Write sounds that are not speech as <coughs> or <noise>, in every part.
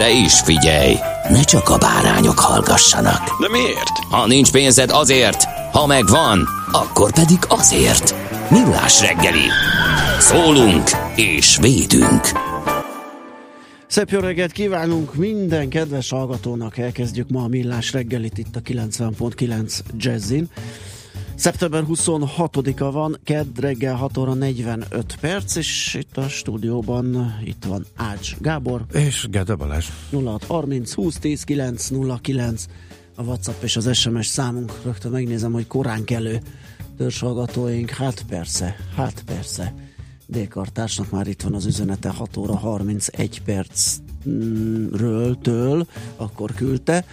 De is figyelj, ne csak a bárányok hallgassanak. De miért? Ha nincs pénzed azért, ha megvan, akkor pedig azért. Millás reggeli. Szólunk és védünk. Szép jó reggelt kívánunk minden kedves hallgatónak. Elkezdjük ma a Millás reggelit itt a 90.9 Jazzin. Szeptember 26-a van, kedd reggel 6 óra 45 perc, és itt a stúdióban itt van Ács Gábor. És Gede Balázs. 0630 20 10 909 a WhatsApp és az SMS számunk. Rögtön megnézem, hogy korán kelő törzshallgatóink. Hát persze, hát persze. Dékartársnak már itt van az üzenete 6 óra 31 perc ről, akkor küldte.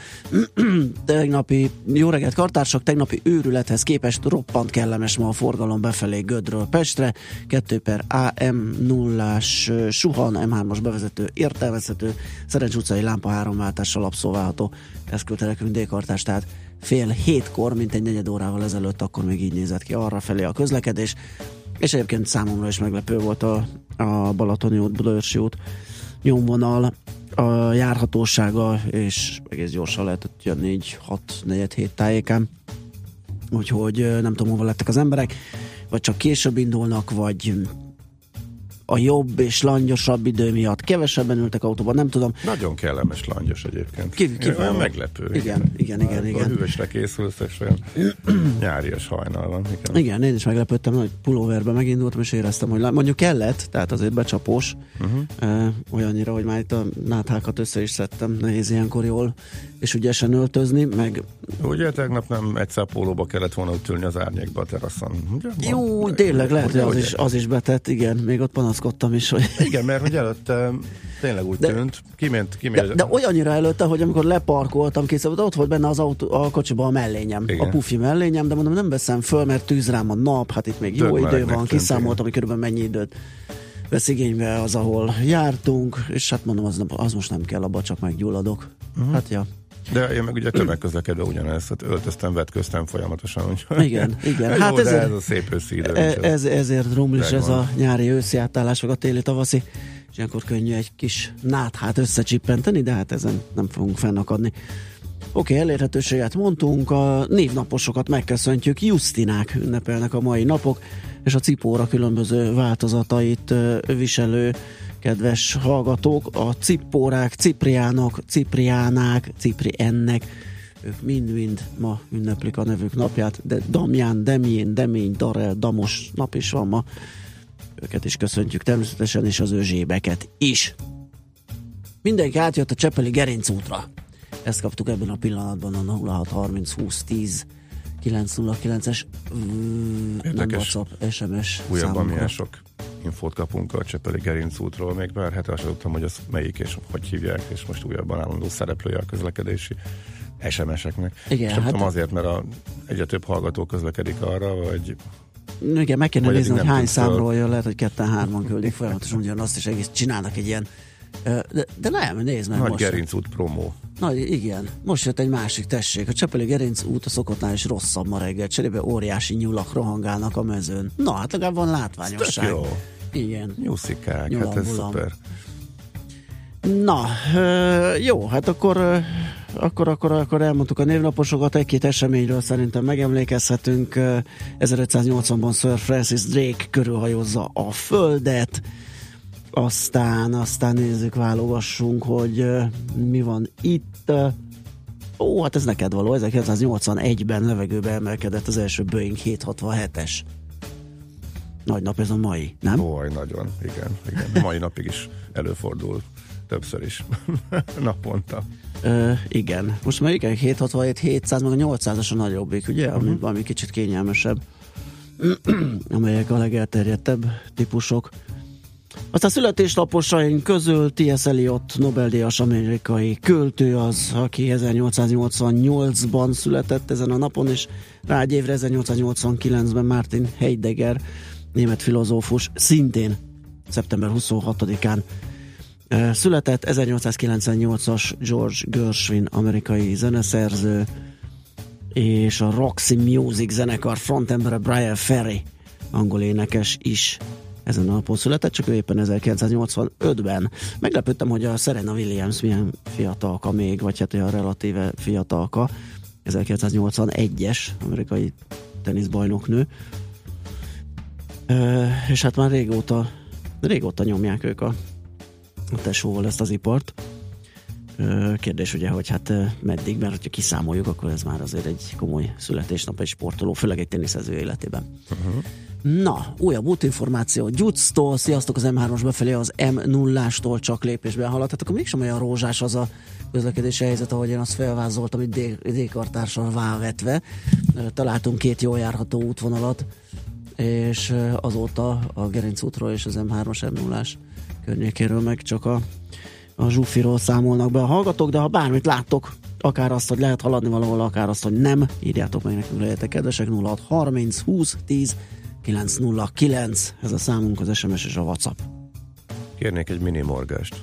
<clears throat> tegnapi, jó reggelt kartársak, tegnapi őrülethez képest roppant kellemes ma a forgalom befelé Gödről Pestre, 2 per AM 0 Suhan, M3-as bevezető értelmezhető, Szerencs utcai lámpa háromváltással abszolválható. Ez küldte nekünk D-kartás, tehát fél hétkor, mint egy negyed órával ezelőtt, akkor még így nézett ki arra felé a közlekedés. És egyébként számomra is meglepő volt a, a Balatoni út, Budaörsi út nyomvonal a járhatósága, és egész gyorsan lehetett jönni így 6-4 hét tájékán. Úgyhogy nem tudom, hova lettek az emberek, vagy csak később indulnak, vagy a jobb és langyosabb idő miatt kevesebben ültek autóban, nem tudom. Nagyon kellemes langyos egyébként. Ki, ki olyan meglepő. Igen, igen, igen. igen, igen. A hűvösre készülsz, és olyan <clears throat> nyárias hajnal van. Igen. igen, én is meglepődtem, hogy pulóverbe megindultam, és éreztem, hogy mondjuk kellett, tehát azért becsapós, uh-huh. uh, olyannyira, hogy már itt a náthákat össze is szedtem, nehéz ilyenkor jól és ügyesen öltözni, meg... Ugye tegnap nem egyszer pólóba kellett volna ott ülni az árnyékba a teraszon. Ugye? Jó, tényleg lehet, hogy az is, az is betett, igen, még ott panaszkodtam is, hogy... Igen, mert hogy előtte tényleg úgy de, tűnt, kiment, kiment. De, de olyannyira előtte, hogy amikor leparkoltam készül, ott volt benne az autó, a kocsiba a mellényem, igen. a pufi mellényem, de mondom, nem veszem föl, mert tűz rám a nap, hát itt még jó Tök idő van, kiszámoltam, hogy körülbelül mennyi időt vesz igénybe az, ahol jártunk, és hát mondom, az, az most nem kell, abba csak meggyulladok. Uh-huh. Hát ja. De én meg ugye tömegközlekedve ugyanezt, hát öltöztem, vetköztem folyamatosan. Úgyhogy igen, igen. <laughs> hát jó, ezért, ez a szép őszi idő. E, ez, ezért rumlis ez a nyári őszi átállás, vagy a téli tavaszi, és ilyenkor könnyű egy kis náthát összecsippenteni, de hát ezen nem fogunk fennakadni. Oké, okay, elérhetőséget mondtunk, a névnaposokat megköszöntjük, Justinák ünnepelnek a mai napok, és a cipóra különböző változatait viselő kedves hallgatók, a cippórák, cipriánok, cipriánák, cipriennek, ők mind-mind ma ünneplik a nevük napját, de Damján, Demjén, Demény, Darel, Damos nap is van ma. Őket is köszöntjük természetesen, és az ő zsébeket is. Mindenki átjött a Csepeli Gerinc útra. Ezt kaptuk ebben a pillanatban a 0630 20 10 909-es mm, nem WhatsApp, SMS Újabban milyen sok infót kapunk a Csepeli Gerinc útról, még pár hete azt tudtam, hogy az melyik és hogy hívják, és most újabban állandó szereplője a közlekedési SMS-eknek. Igen, és hát... tudom azért, mert a, egyre több hallgató közlekedik arra, vagy igen, meg kéne nézni, hogy hány számról jön, lehet, hogy ketten-hárman küldik folyamatosan ugyanazt, és egész csinálnak egy ilyen de, de nem, nézd meg Nagy most. Gerinc út promó. Na igen, most jött egy másik, tessék. A Csepeli Gerinc út a szokottnál is rosszabb ma reggel. Cserébe óriási nyulak rohangálnak a mezőn. Na, hát legalább van látványosság. Ez jó. Igen. Nyuszikák, hát ez szuper. Na, jó, hát akkor, akkor, akkor, akkor elmondtuk a névnaposokat, egy-két eseményről szerintem megemlékezhetünk. 1580-ban Sir Francis Drake körülhajózza a Földet, aztán, aztán nézzük, válogassunk, hogy mi van itt. Ó, hát ez neked való. 1981-ben levegőbe emelkedett az első Boeing 767-es. Nagy nap ez a mai, nem? Ó, nagyon, igen. igen. Mai napig is előfordul többször is <laughs> naponta. Ö, igen. Most már igen, 767, 700, meg a 800-as a nagyobbik, ugye? Ami, uh-huh. ami kicsit kényelmesebb. <clears throat> amelyek a legelterjedtebb típusok. Aztán születésnaposaink közül T.S. Eliot Nobel-díjas amerikai költő az, aki 1888-ban született ezen a napon, és rá egy évre 1889-ben Martin Heidegger, német filozófus, szintén szeptember 26-án született 1898-as George Gershwin, amerikai zeneszerző, és a Roxy Music zenekar frontembere Brian Ferry, angol énekes is ezen a napon született, csak ő éppen 1985-ben. Meglepődtem, hogy a Serena Williams milyen fiatalka még, vagy hát olyan relatíve fiatalka, 1981-es amerikai teniszbajnoknő. Ö, és hát már régóta, régóta nyomják ők a, a tesóval ezt az ipart. Kérdés ugye, hogy hát meddig, mert ha kiszámoljuk, akkor ez már azért egy komoly születésnap egy sportoló, főleg egy teniszező életében. Uh-huh. Na, újabb útinformáció. Gyuctól, sziasztok az M3-os befelé az M0-ástól csak lépésben haladt. Hát akkor mégsem olyan rózsás az a közlekedési helyzet, ahogy én azt felvázoltam, itt D-kartársal vávetve. Találtunk két jól járható útvonalat, és azóta a Gerinc útról és az M3-as M0-ás környékéről meg csak a a zsúfiról számolnak be a hallgatók, de ha bármit láttok, akár azt, hogy lehet haladni valahol, akár azt, hogy nem, írjátok meg nekünk, legyetek kedvesek, 0630 20 10 909, ez a számunk, az SMS és a WhatsApp. Kérnék egy mini morgást.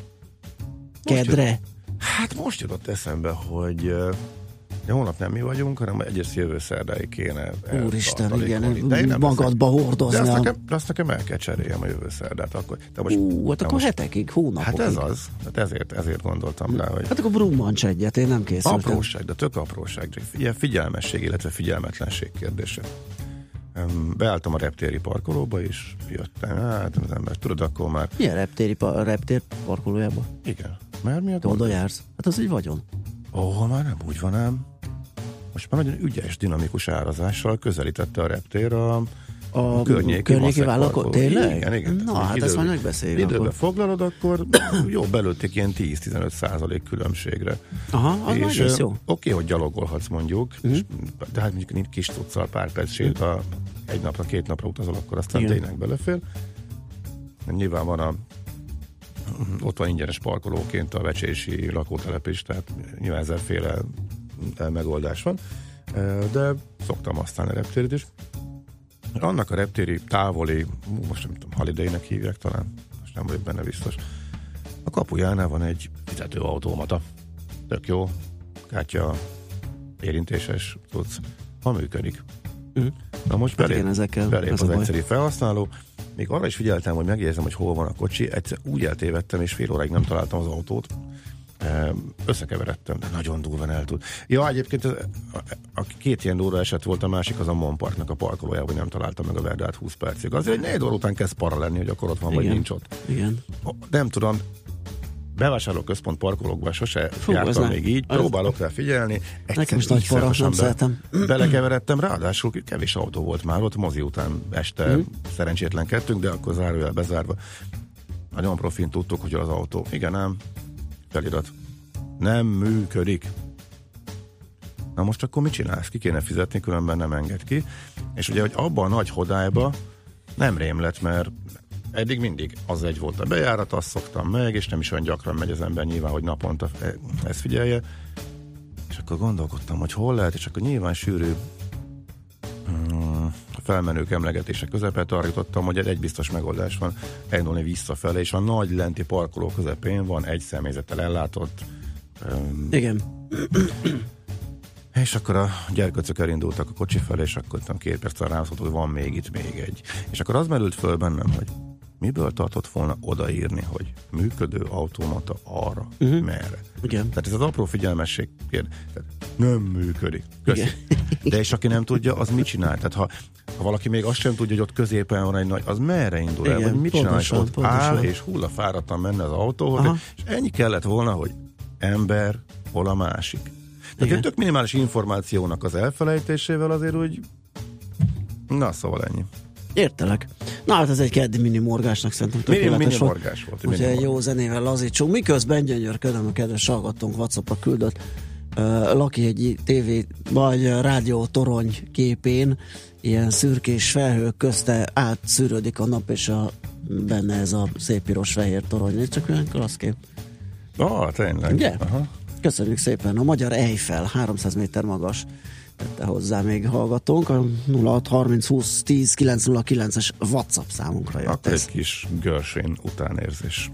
Kedre? Jut, hát most jutott eszembe, hogy de holnap nem mi vagyunk, hanem egyrészt jövő szerdáig kéne. Úristen, igen, magadba hordozni. De azt nekem, azt nekem el kell cseréljem a jövő szerdát. Akkor, de most, Ú, hát akkor most, hetekig, hónapokig. Hát ez az, hát ezért, ezért gondoltam rá, hogy... Hát akkor brummancs egyet, én nem készültem. Apróság, de tök apróság. Ilyen figyelmesség, illetve figyelmetlenség kérdése. Beálltam a reptéri parkolóba, és jöttem, hát az ember, tudod, akkor már... Milyen reptéri, pa, reptér parkolójába? Igen. Mert mi a Oda jársz? Hát az egy vagyon. Ó, oh, már nem úgy van ám most már nagyon ügyes, dinamikus árazással közelítette a reptér a, a környéki, környéki vállalkozó. Tényleg? Igen, igen. Na, hát ezt már megbeszéljük. Időbe akkor. foglalod, akkor <coughs> jó, belőtték ilyen 10-15 százalék különbségre. Aha, az és, egész jó. Oké, okay, hogy gyalogolhatsz mondjuk, uh-huh. és, de hát mondjuk kis tudszal pár perc sét, a egy napra, két napra utazol, akkor aztán igen. tényleg belefér. Nyilván van a ott van ingyenes parkolóként a vecsési lakótelepés, tehát nyilván ezerféle megoldás van, de szoktam aztán a reptérit is. Annak a reptéri távoli, most nem tudom, holiday hívják talán, most nem vagyok benne biztos. A kapujánál van egy fizetőautomata. Tök jó, kártya, érintéses tudsz, ha működik. Mm. Na most belép, hát ezekkel, belép az egyszerű felhasználó, még arra is figyeltem, hogy megjegyzem, hogy hol van a kocsi, egyszer úgy eltévedtem, és fél óráig nem találtam az autót, összekeveredtem, de nagyon durvan el tud. Ja, egyébként a, a két ilyen durva eset volt, a másik az a Monparknak a parkolójában, hogy nem találtam meg a Verdát 20 percig. Azért egy négy óra után kezd para lenni, hogy akkor ott van, Igen. vagy nincs ott. Igen. Nem tudom, bevásárlóközpont parkolókban sose Fú, jártam még így, az próbálok rá figyelni. Nekem is nagy para, nem szeretem. <clears throat> Belekeveredtem, ráadásul kevés autó volt már ott, mozi után este mm. szerencsétlenkedtünk, de akkor zárójel bezárva. Nagyon profin tudtuk, hogy az autó. Igen, ám, felirat. Nem működik. Na most akkor mit csinálsz? Ki kéne fizetni, különben nem enged ki. És ugye, hogy abban a nagy hodályba nem rém lett, mert eddig mindig az egy volt a bejárat, azt szoktam meg, és nem is olyan gyakran megy az ember nyilván, hogy naponta ezt figyelje. És akkor gondolkodtam, hogy hol lehet, és akkor nyilván sűrű felmenők emlegetése közepet arra jutottam, hogy egy biztos megoldás van, elindulni visszafele, és a nagy lenti parkoló közepén van egy személyzettel ellátott Igen. És akkor a gyerkőcök elindultak a kocsi felé, és akkor tudom, két perc rá hogy van még itt még egy. És akkor az merült föl bennem, hogy miből tartott volna odaírni, hogy működő automata arra, uh-huh. merre. Igen. Tehát ez az apró figyelmesség kérd, nem működik. Köszi. De és aki nem tudja, az mit csinál? Tehát ha, ha valaki még azt sem tudja, hogy ott középen van egy nagy, az merre indul el, vagy mit csinál, és ott pontosan. áll, és hullafáradtan menne az autóhoz, Aha. és ennyi kellett volna, hogy ember, hol a másik. Tehát egy tök minimális információnak az elfelejtésével azért úgy na szóval ennyi. Értelek. Na hát ez egy keddi mini morgásnak szerintem tökéletes mini, mini morgás volt. Úgyhogy egy jó zenével lazítsunk. Miközben gyönyörködöm a kedves hallgatónk Whatsappra küldött uh, Laki egy TV vagy rádió torony képén ilyen szürkés felhők közte átszűrődik a nap, és a, benne ez a szép piros-fehér torony. Ez csak olyan klassz kép. Ah, tényleg. Ugye? Aha. Köszönjük szépen. A magyar Eiffel 300 méter magas tette hozzá még hallgatónk. A 0630 20 10 909-es WhatsApp számunkra jött Akkor ez. egy kis Gershwin utánérzés.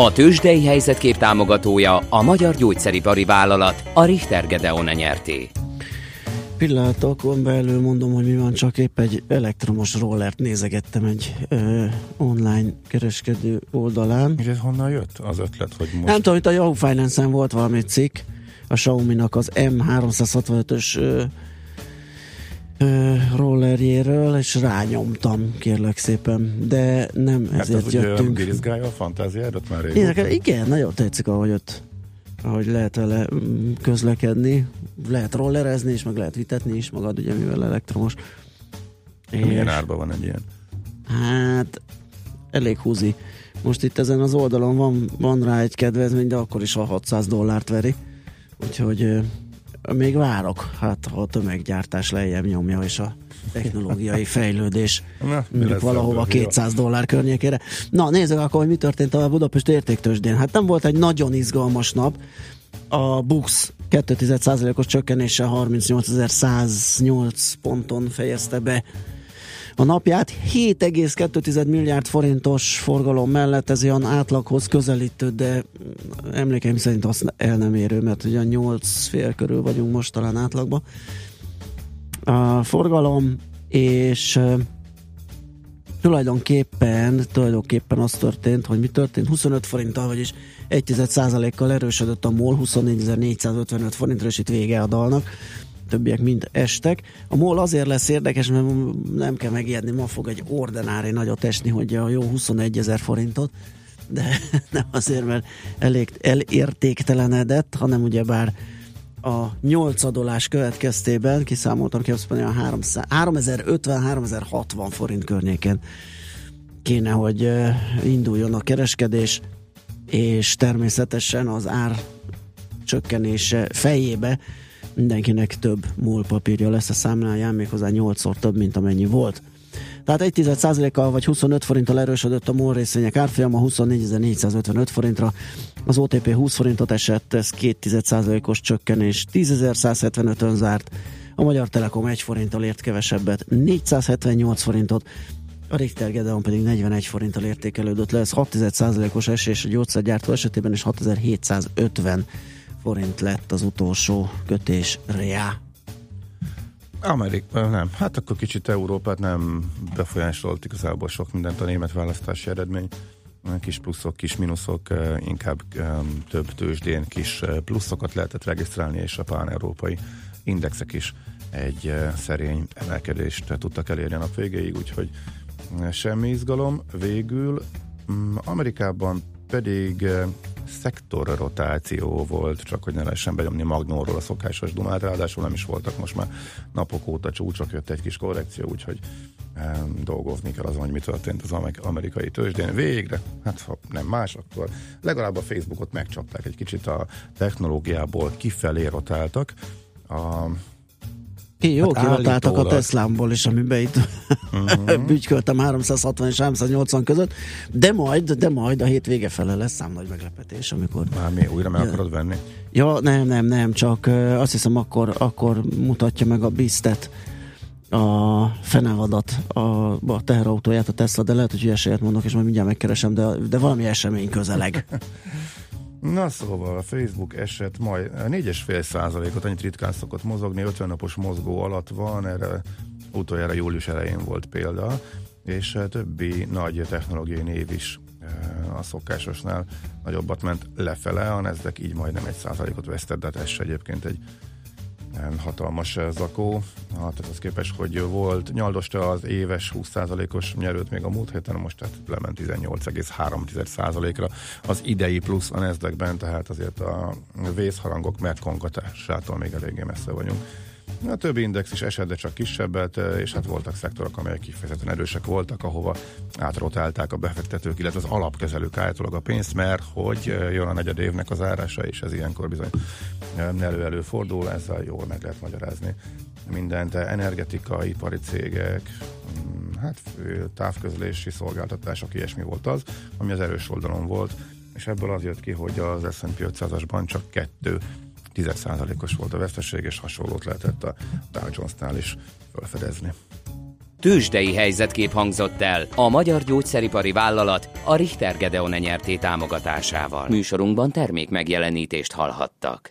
A tőzsdei helyzetkép támogatója a Magyar Gyógyszeripari Vállalat, a Richter Gedeon nyerté. Pillanatokon belül mondom, hogy mi van, csak épp egy elektromos rollert nézegettem egy ö, online kereskedő oldalán. És ez honnan jött az ötlet, hogy most... Nem tudom, hogy a Yahoo Finance-en volt valami cikk, a Xiaomi-nak az M365-ös rollerjéről, és rányomtam, kérlek szépen, de nem hát ezért az jöttünk. Hát a fantáziádat már régóta? Igen, igen, nagyon tetszik, ahogy ott ahogy lehet vele mm, közlekedni, lehet rollerezni, és meg lehet vitetni is magad, ugye, mivel elektromos. És Milyen árban van egy ilyen? Hát, elég húzi. Most itt ezen az oldalon van, van rá egy kedvezmény, de akkor is a 600 dollárt veri. Úgyhogy még várok, hát ha a tömeggyártás lejjebb nyomja, és a technológiai <laughs> fejlődés Na, mondjuk valahova 200 dollár környékére. Na, nézzük akkor, hogy mi történt a Budapest értéktősdén. Hát nem volt egy nagyon izgalmas nap. A Bux 2,1%-os csökkenése 38.108 ponton fejezte be a napját 7,2 milliárd forintos forgalom mellett ez olyan átlaghoz közelítő, de emlékeim szerint azt el nem érő, mert ugye 8 fél körül vagyunk most talán átlagban. A forgalom és tulajdonképpen, tulajdonképpen az történt, hogy mi történt, 25 forinttal, vagyis 1% kal erősödött a MOL, 24.455 forintra, és itt vége a dalnak többiek mind estek. A MOL azért lesz érdekes, mert nem kell megijedni, ma fog egy ordinári nagyot esni, hogy a jó 21 ezer forintot, de <laughs> nem azért, mert elég elértéktelenedett, hanem ugyebár a nyolcadolás következtében kiszámoltam ki, azt mondja, 3050-3060 forint környéken kéne, hogy induljon a kereskedés, és természetesen az ár csökkenése fejébe mindenkinek több múl papírja lesz a számláján, méghozzá 8-szor több, mint amennyi volt. Tehát 1 kal vagy 25 forinttal erősödött a MOL részvények árfolyama 24.455 forintra, az OTP 20 forintot esett, ez 2 os csökkenés, 10.175-ön zárt, a Magyar Telekom 1 forinttal ért kevesebbet, 478 forintot, a Richter Gedeon pedig 41 forinttal értékelődött le, ez 6 os esés a gyógyszergyártó esetében, és 6750 forint lett az utolsó kötés reá. Amerika, nem. Hát akkor kicsit Európát nem befolyásolt igazából sok mindent a német választási eredmény. Kis pluszok, kis mínuszok, inkább több tőzsdén kis pluszokat lehetett regisztrálni, és a pán-európai indexek is egy szerény emelkedést tudtak elérni a nap végéig, úgyhogy semmi izgalom. Végül mm, Amerikában pedig szektor rotáció volt, csak hogy ne lehessen benyomni Magnóról a szokásos dumát, ráadásul nem is voltak most már napok óta csúcsok, jött egy kis korrekció, úgyhogy e, dolgozni kell azon, hogy mi történt az amerikai tőzsdén. Végre, hát ha nem más, akkor legalább a Facebookot megcsapták egy kicsit a technológiából kifelé rotáltak. A ki jó hát kihatáltak a Teslámból is, amiben itt uh-huh. <laughs> bütyköltem 360 és 380 között, de majd, de majd a hétvége fele lesz szám nagy meglepetés, amikor... Már mi újra meg ja. akarod venni? Ja, nem, nem, nem, csak azt hiszem akkor, akkor mutatja meg a biztet a fenevadat, a, a teherautóját, a Tesla, de lehet, hogy hülyeséget mondok, és majd mindjárt megkeresem, de, de valami esemény közeleg. <laughs> Na szóval a Facebook eset majd 4,5 százalékot, annyit ritkán szokott mozogni, 50 napos mozgó alatt van, erre utoljára július elején volt példa, és eh, többi nagy technológiai név is eh, a szokásosnál nagyobbat ment lefele, a Nasdaq így majdnem egy százalékot vesztett, de hát ez egyébként egy hatalmas eh, zakó, hát az képes, hogy volt, nyaldosta az éves 20%-os nyerőt még a múlt héten, most tehát lement 18,3%-ra az idei plusz a nasdaq tehát azért a vészharangok megkongatásától még eléggé messze vagyunk. A többi index is esett, de csak kisebbet, és hát voltak szektorok, amelyek kifejezetten erősek voltak, ahova átrotálták a befektetők, illetve az alapkezelők állítólag a pénzt, mert hogy jön a negyed évnek az árása, és ez ilyenkor bizony elő-elő fordul, ezzel jól meg lehet magyarázni mindent, energetika, ipari cégek, mm, hát távközlési szolgáltatások, ilyesmi volt az, ami az erős oldalon volt, és ebből az jött ki, hogy az S&P 500-asban csak kettő 10%-os volt a veszteség, és hasonlót lehetett a Dow Jones-nál is felfedezni. Tőzsdei helyzetkép hangzott el a magyar gyógyszeripari vállalat a Richter Gedeon nyerté támogatásával. Műsorunkban termék megjelenítést hallhattak.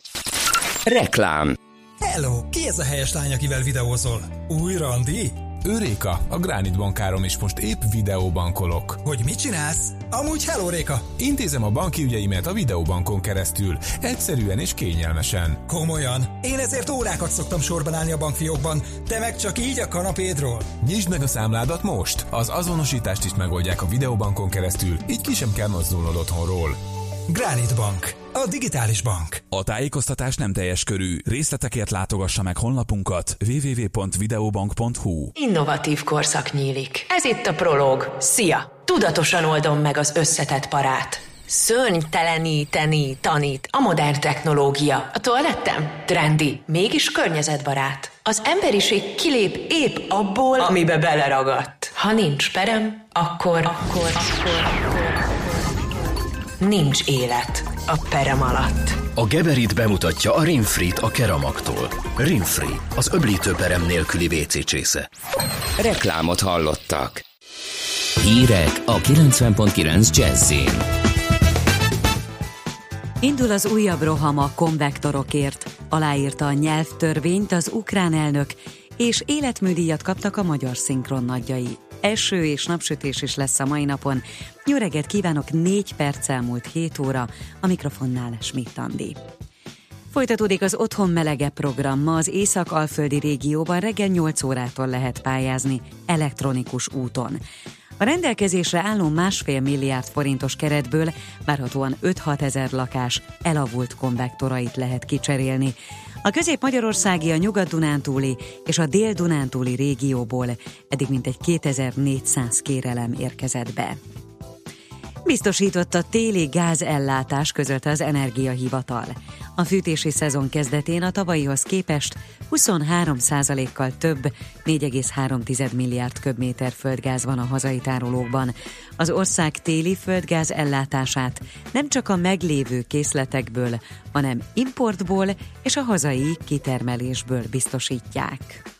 Reklám Hello! Ki ez a helyes lány, akivel videózol? Új randi? Őréka, a Gránit bankárom, és most épp videóbankolok. Hogy mit csinálsz? Amúgy hello, Réka! Intézem a banki ügyeimet a videóbankon keresztül, egyszerűen és kényelmesen. Komolyan? Én ezért órákat szoktam sorban állni a bankfiókban, te meg csak így a kanapédról. Nyisd meg a számládat most! Az azonosítást is megoldják a videóbankon keresztül, így ki sem kell mozdulnod otthonról. Granite Bank, a digitális bank. A tájékoztatás nem teljes körű. Részletekért látogassa meg honlapunkat www.videobank.hu. Innovatív korszak nyílik. Ez itt a Prolog. Szia! Tudatosan oldom meg az összetett parát. Szörnyteleníteni tanít a modern technológia. A toalettem? Trendi, mégis környezetbarát. Az emberiség kilép épp abból, amibe beleragadt. Ha nincs perem, akkor, akkor, akkor, akkor nincs élet a perem alatt. A Geberit bemutatja a Rinfrit a Keramaktól. Rinfri, az öblítő perem nélküli WC csésze. Reklámot hallottak. Hírek a 90.9 Jazzin. Indul az újabb roham a konvektorokért. Aláírta a nyelvtörvényt az ukrán elnök, és életműdíjat kaptak a magyar szinkron nagyjai. Eső és napsütés is lesz a mai napon. Jó reggelt kívánok, 4 perc elmúlt 7 óra, a mikrofonnál Schmidt Andi. Folytatódik az Otthon Melege program. Ma az Észak-Alföldi régióban reggel 8 órától lehet pályázni elektronikus úton. A rendelkezésre álló másfél milliárd forintos keretből várhatóan 5-6 ezer lakás elavult konvektorait lehet kicserélni. A közép-magyarországi, a nyugat-dunántúli és a dél-dunántúli régióból eddig mintegy 2400 kérelem érkezett be. Biztosított a téli gázellátás között az Energiahivatal. A fűtési szezon kezdetén a tavalyihoz képest 23%-kal több, 4,3 milliárd köbméter földgáz van a hazai tárolókban. Az ország téli földgáz ellátását nem csak a meglévő készletekből, hanem importból és a hazai kitermelésből biztosítják.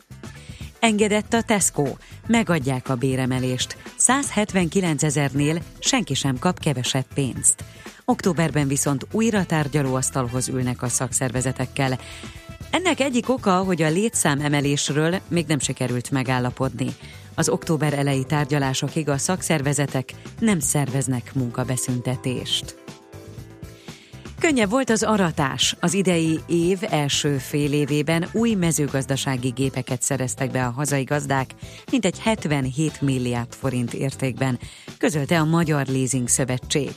Engedett a Tesco. Megadják a béremelést. 179 ezernél senki sem kap kevesebb pénzt. Októberben viszont újra tárgyalóasztalhoz ülnek a szakszervezetekkel. Ennek egyik oka, hogy a létszám emelésről még nem sikerült megállapodni. Az október elejé tárgyalásokig a szakszervezetek nem szerveznek munkabeszüntetést. Könnyebb volt az aratás. Az idei év első fél évében új mezőgazdasági gépeket szereztek be a hazai gazdák, mintegy 77 milliárd forint értékben, közölte a Magyar Leasing Szövetség.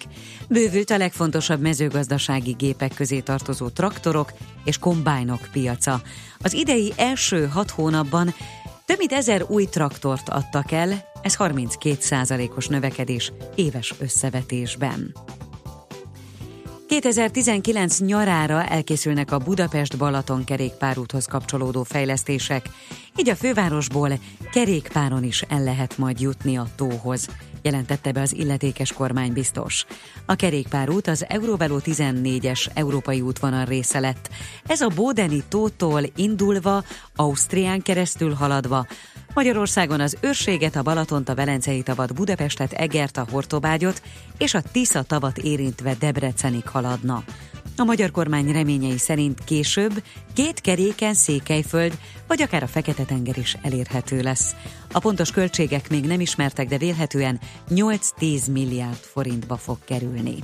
Bővült a legfontosabb mezőgazdasági gépek közé tartozó traktorok és kombájnok piaca. Az idei első hat hónapban több mint ezer új traktort adtak el, ez 32% os növekedés éves összevetésben. 2019 nyarára elkészülnek a Budapest-Balaton kerékpárúthoz kapcsolódó fejlesztések, így a fővárosból kerékpáron is el lehet majd jutni a tóhoz, jelentette be az illetékes kormánybiztos. A kerékpárút az Euróbeló 14-es európai útvonal része lett. Ez a Bódeni tótól indulva, Ausztrián keresztül haladva, Magyarországon az őrséget, a Balatont, a Velencei tavat, Budapestet, Egert, a Hortobágyot és a Tisza tavat érintve Debrecenig haladna. A magyar kormány reményei szerint később két keréken Székelyföld, vagy akár a Fekete-tenger is elérhető lesz. A pontos költségek még nem ismertek, de vélhetően 8-10 milliárd forintba fog kerülni.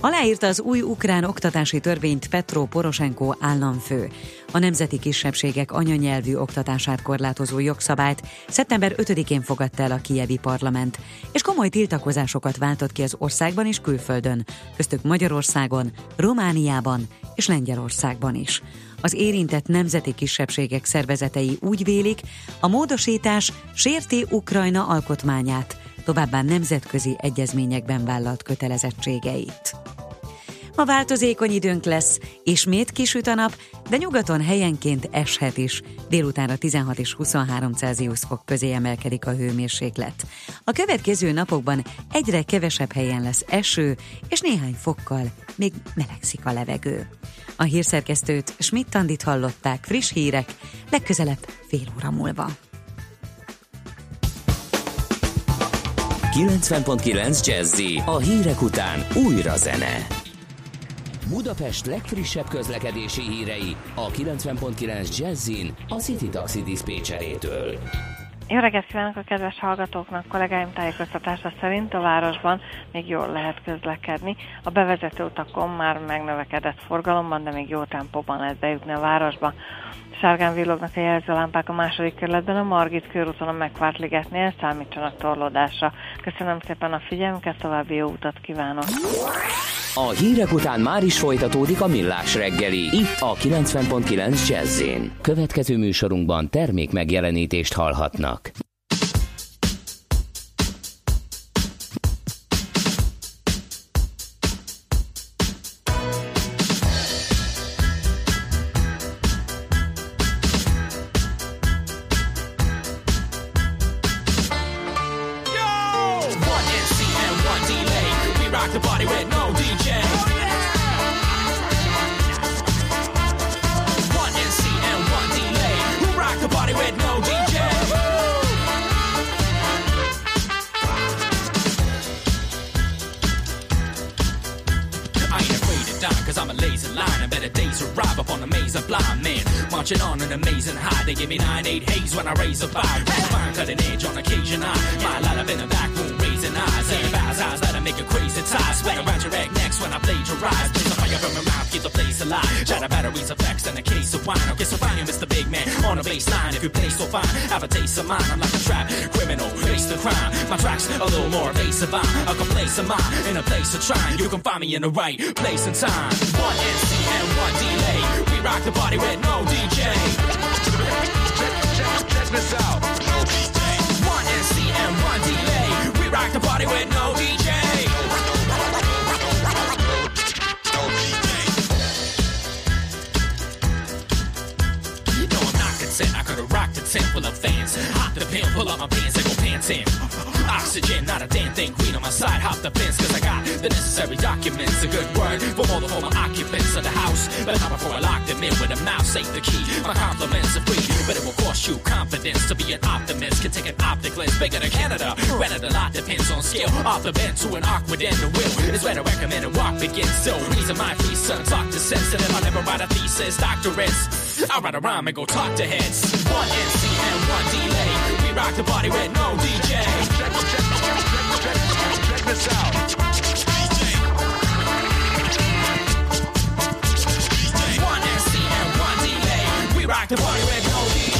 Aláírta az új ukrán oktatási törvényt Petro Poroshenko államfő. A nemzeti kisebbségek anyanyelvű oktatását korlátozó jogszabályt szeptember 5-én fogadta el a kievi parlament, és komoly tiltakozásokat váltott ki az országban és külföldön, köztük Magyarországon, Romániában és Lengyelországban is. Az érintett nemzeti kisebbségek szervezetei úgy vélik, a módosítás sérti Ukrajna alkotmányát, továbbá nemzetközi egyezményekben vállalt kötelezettségeit. Ma változékony időnk lesz, ismét kisüt a nap, de nyugaton helyenként eshet is. Délutánra 16 és 23 Celsius fok közé emelkedik a hőmérséklet. A következő napokban egyre kevesebb helyen lesz eső, és néhány fokkal még melegszik a levegő. A hírszerkesztőt Schmidt-Tandit hallották friss hírek, legközelebb fél óra múlva. 90.9 Jazzy a hírek után újra zene. Budapest legfrissebb közlekedési hírei a 90.9 Jazzin a City Taxi Dispécsejétől. Jó reggelt kívánok a kedves hallgatóknak! Kollégáim tájékoztatása szerint a városban még jól lehet közlekedni. A bevezető utakon már megnövekedett forgalomban, de még jó tempóban lehet bejutni a városba. Sárgán villognak a jelzőlámpák a második kerületben, a Margit körúton a Megvárt ligetnél számítsanak torlódásra. Köszönöm szépen a figyelmüket, további jó utat kívánok! A hírek után már is folytatódik a millás reggeli, itt a 90.9 jazz Következő műsorunkban termék megjelenítést hallhatnak. Place alive. Shatter batteries, effects, and a case of wine. Around Mr. Big Man. On a baseline, if you play so fine, have a taste of mine. I'm like a trap criminal, face the crime. My tracks a little more evasive. I'm a complacent mind in a place of trying. You can find me in the right place and time. One NC and one delay. We rock the party with no DJ. Check this out. One NC and one delay. We rock the party with no DJ. Full of fans. Hop the pin, pull up my pants and go pants in. Oxygen, not a damn thing. Green on my side, hop the fence, cause I got the necessary documents. A good word for all the former occupants of the house. But not before I lock them in with a mouse, save the key. My compliments are free, but it will cost you confidence to be an optimist. Can take an optic lens bigger than Canada. Granted, a lot depends on skill. Off the bend to an awkward end, the will is where to recommend and walk begins. So, reason my free son talk to sensitive. I never write a thesis, doctorates. I write a rhyme and go talk to heads. One NC and one delay. We rock the party with no DJ. Check, check, check, check this out. One NC and one delay. We rock the party with no DJ.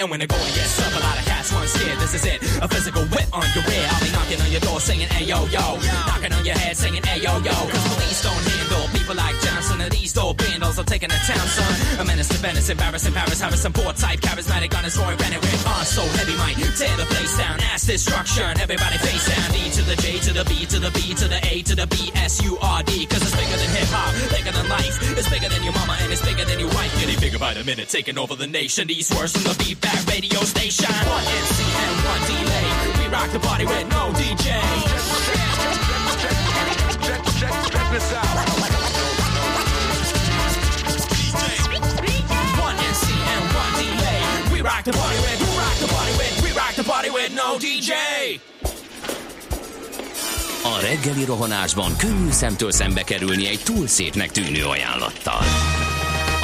And when the going gets up, a lot of cats run scared. This is it, a physical whip on your rear. Knocking on your door singing, hey yo yo. Knocking on your head singing, hey yo yo. Cause police don't handle people like Johnson. And these dope bandals are taking the town, son. A menace to Venice, embarrassing Paris, Harrison, board type, charismatic on his Bennett with on so heavy might tear the place down. Ass destruction, everybody face down. D to the J to the B to the B to the A to the B S U R D. Cause it's bigger than hip hop, bigger than life. It's bigger than your mama and it's bigger than your wife. Getting bigger by the minute, taking over the nation. These words from the beat back radio station. One NC and one delay. Rock the party with no DJ. Check this out. NC and one delay. We rock the party with, we rock the party with, we rock the party with no DJ. A reggeli rohanásban könnyű szemtől szembe kerülni egy túl szépnek tűnő ajánlattal.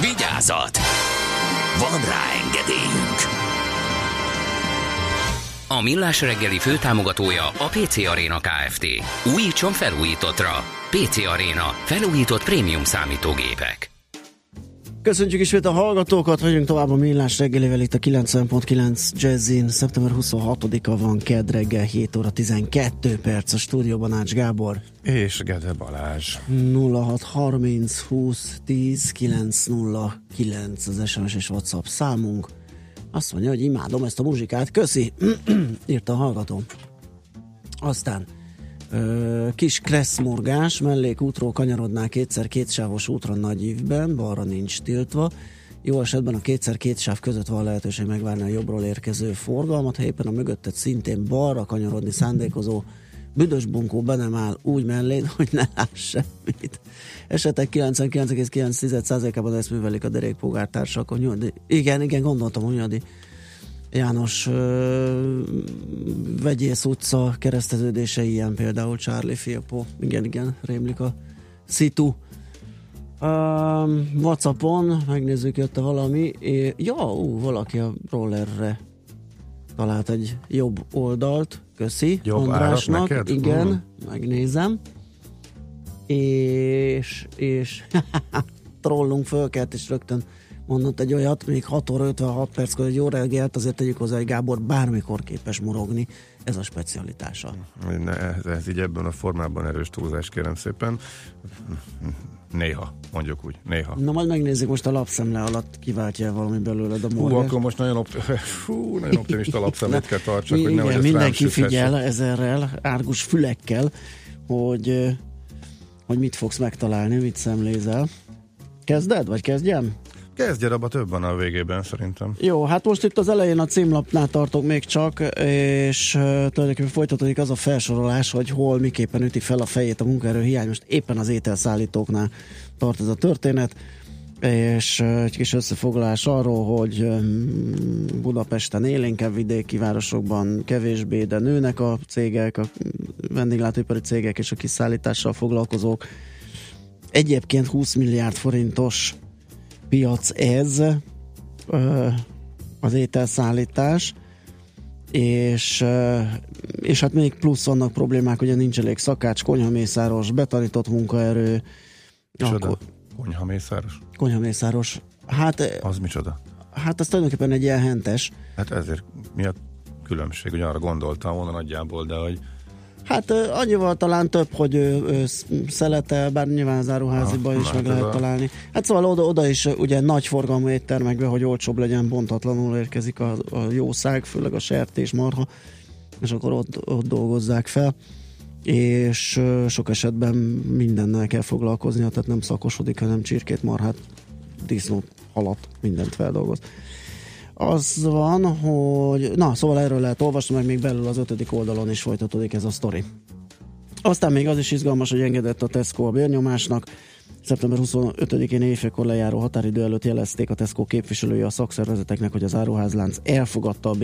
Vigyázat! Van rá engedélyünk! A Millás reggeli főtámogatója a PC Arena Kft. Újítson felújítottra. PC Arena. Felújított prémium számítógépek. Köszönjük ismét a hallgatókat, vagyunk tovább a Millás reggelivel itt a 90.9 Jazzin. Szeptember 26-a van, kedd reggel 7 óra 12 perc a stúdióban Ács Gábor. És Gede Balázs. 0630 20 10 909 az SMS és WhatsApp számunk. Azt mondja, hogy imádom ezt a muzsikát, köszi, <clears throat> írta a hallgató. Aztán kis kresszmorgás, mellékútról kanyarodnál kétszer kétsávos útra nagy ívben, balra nincs tiltva. Jó esetben a kétszer két sáv között van lehetőség megvárni a jobbról érkező forgalmat, ha éppen a mögötted szintén balra kanyarodni szándékozó büdös bunkó be nem áll úgy melléd, <laughs> hogy ne láss semmit. Esetek 99,9%-ában ezt művelik a derékpolgártársak. A nyugdi... Igen, igen, gondoltam, hogy János ö, Vegyész utca kereszteződése ilyen például Charlie Filpo. Igen, igen, rémlik a szitu. Um, Whatsappon megnézzük, jött valami. É, ja, ú, valaki a rollerre talált egy jobb oldalt. Köszi Jobb Andrásnak. neked? Igen, Mm. megnézem. És, és <laughs> trollunk fölkelt, és rögtön mondott egy olyat, még 6 óra 56 perckor egy jó reggelt, azért tegyük hozzá, hogy Gábor bármikor képes morogni, ez a specialitása. Ne, ez, ez így ebben a formában erős túlzás, kérem szépen. Néha, mondjuk úgy, néha. Na majd megnézzük most a lapszemle alatt kiváltja valami belőled a Hú, morgást. akkor most nagyon, op- Fú, <laughs> nagyon optimista <laughs> lapszemét kell tartsak, Mi, hogy nehogy igen, mindenki figyel ezerrel, árgus fülekkel, hogy, hogy mit fogsz megtalálni, mit szemlézel. Kezded, vagy kezdjem? Kezdje, abba több van a végében szerintem. Jó, hát most itt az elején a címlapnál tartok még csak, és tulajdonképpen folytatódik az a felsorolás, hogy hol miképpen üti fel a fejét a munkaerő hiány. Most éppen az ételszállítóknál tart ez a történet és egy kis összefoglalás arról, hogy Budapesten élénkebb vidéki városokban kevésbé, de nőnek a cégek, a vendéglátóipari cégek és a kiszállítással foglalkozók. Egyébként 20 milliárd forintos piac ez, az ételszállítás, és, és hát még plusz vannak problémák, ugye nincs elég szakács, konyhamészáros, betanított munkaerő. És akkor, Konyhamészáros? Konyhamészáros. Hát... Az micsoda? Hát az tulajdonképpen egy ilyen hentes. Hát ezért mi a különbség? Ugye arra gondoltam volna nagyjából, de hogy Hát annyival talán több, hogy ő, ő szeletel, bár nyilván az áruháziban is meg lehet a... találni. Hát szóval oda, oda is ugye nagy forgalmú éttermekbe, hogy olcsóbb legyen, bontatlanul érkezik a, a jószág, főleg a sertés, marha, és akkor ott, ott dolgozzák fel és sok esetben mindennel kell foglalkoznia, tehát nem szakosodik, hanem csirkét, marhát, disznót, halat, mindent feldolgoz. Az van, hogy na, szóval erről lehet olvasni, meg még belül az ötödik oldalon is folytatódik ez a sztori. Aztán még az is izgalmas, hogy engedett a Tesco a bérnyomásnak. Szeptember 25-én éjfélkor lejáró határidő előtt jelezték a Tesco képviselője a szakszervezeteknek, hogy az áruházlánc elfogadta a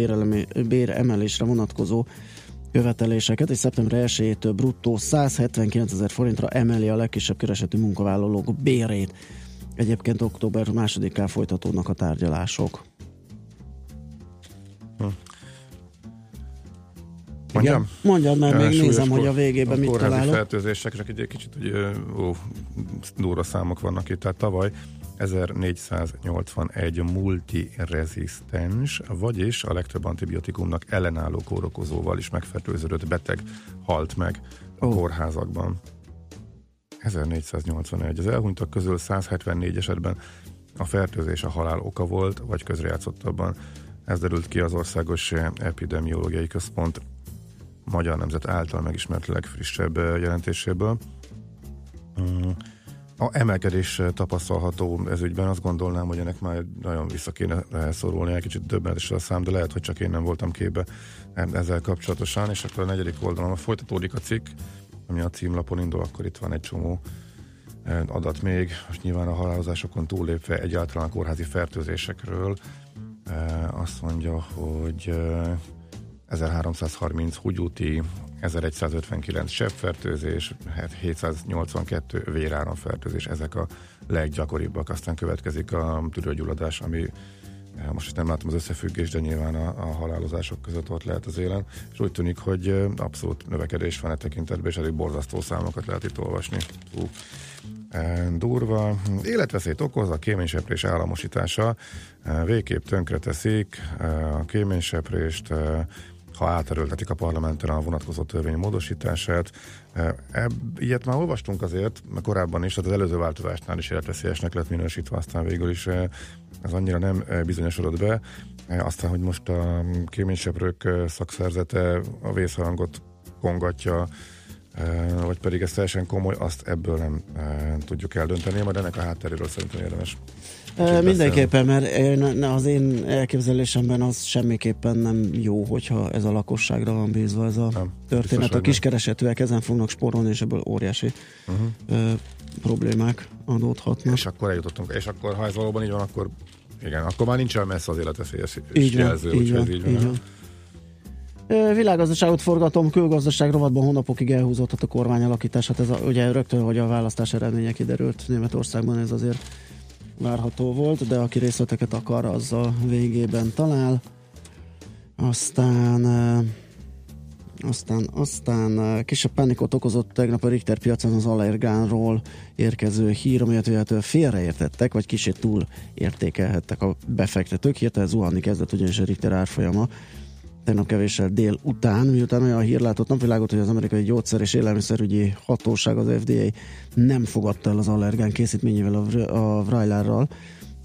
béremelésre vonatkozó követeléseket, és szeptember 1-től bruttó 179 ezer forintra emeli a legkisebb keresetű munkavállalók bérét. Egyébként október másodikán folytatódnak a tárgyalások. Hm. Mondjam? Mondjam, mert még nézem, hogy a végében mit találok. A fertőzésekre egy kicsit hogy, ó, durva számok vannak itt. Tehát tavaly 1481 multirezisztens, vagyis a legtöbb antibiotikumnak ellenálló kórokozóval is megfertőződött beteg halt meg a oh. kórházakban. 1481. Az elhunytak közül 174 esetben a fertőzés a halál oka volt, vagy közrejátszottabban. Ez derült ki az Országos Epidemiológiai Központ Magyar Nemzet által megismert legfrissebb jelentéséből. A emelkedés tapasztalható ez ügyben, azt gondolnám, hogy ennek már nagyon vissza kéne szorulni, egy kicsit döbbenetes a szám, de lehet, hogy csak én nem voltam képbe ezzel kapcsolatosan, és akkor a negyedik oldalon folytatódik a cikk, ami a címlapon indul, akkor itt van egy csomó adat még, most nyilván a halálozásokon túllépve egyáltalán a kórházi fertőzésekről azt mondja, hogy 1330 húgyúti 1159 sebfertőzés, 782 véráramfertőzés, ezek a leggyakoribbak. Aztán következik a tüdőgyulladás, ami most nem látom az összefüggést, de nyilván a, a halálozások között ott lehet az élen, és úgy tűnik, hogy abszolút növekedés van e tekintetben, és elég borzasztó számokat lehet itt olvasni. Hú. Eh, durva. Életveszélyt okoz a kéményseprés államosítása, végképp tönkreteszik a kéményseprést, ha áterőltetik a parlamenten a vonatkozó törvény módosítását. Ebb, ilyet már olvastunk azért, korábban is, tehát az előző változásnál is életveszélyesnek lett minősítve, aztán végül is ez annyira nem bizonyosodott be. Aztán, hogy most a kéményseprők szakszerzete a vészharangot kongatja, vagy pedig ez teljesen komoly, azt ebből nem tudjuk eldönteni, majd ennek a hátteréről szerintem érdemes E, mindenképpen, mert az én elképzelésemben az semmiképpen nem jó, hogyha ez a lakosságra van bízva ez a nem, történet. A kiskeresetűek ezen fognak spórolni, és ebből óriási uh-huh. e, problémák adódhatnak. És akkor eljutottunk, és akkor ha ez valóban így van, akkor igen, akkor már nincs olyan messze az életveszélyes jelző, így van, így van. Így van. Világgazdaságot forgatom, külgazdaság rovatban hónapokig elhúzódhat a kormány alakítás. Hát ez a, ugye rögtön, hogy a választás eredménye kiderült Németországban, ez azért várható volt, de aki részleteket akar, az a végében talál. Aztán aztán, aztán kisebb pánikot okozott tegnap a Richter piacon az allergánról érkező hír, amelyet véletlenül félreértettek, vagy kicsit túl értékelhettek a befektetők. Hirtelen zuhanni kezdett ugyanis a Richter árfolyama tegnap kevéssel dél után, miután olyan hír látott napvilágot, hogy az amerikai gyógyszer és élelmiszerügyi hatóság, az FDA nem fogadta el az allergán készítményével a, Vrajlárral,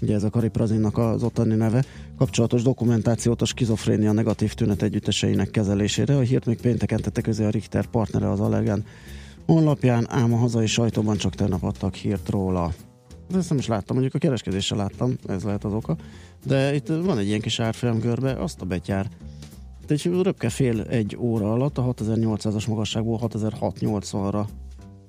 ugye ez a kariprazinnak az ottani neve, kapcsolatos dokumentációt a skizofrénia negatív tünet együtteseinek kezelésére. A hírt még pénteken tette közé a Richter partnere az allergán honlapján, ám a hazai sajtóban csak tegnap adtak hírt róla. De ezt nem is láttam, mondjuk a kereskedéssel láttam, ez lehet az oka. De itt van egy ilyen kis árfolyamgörbe, azt a betyár. Tehát röpke fél egy óra alatt a 6800-as magasságból 6680-ra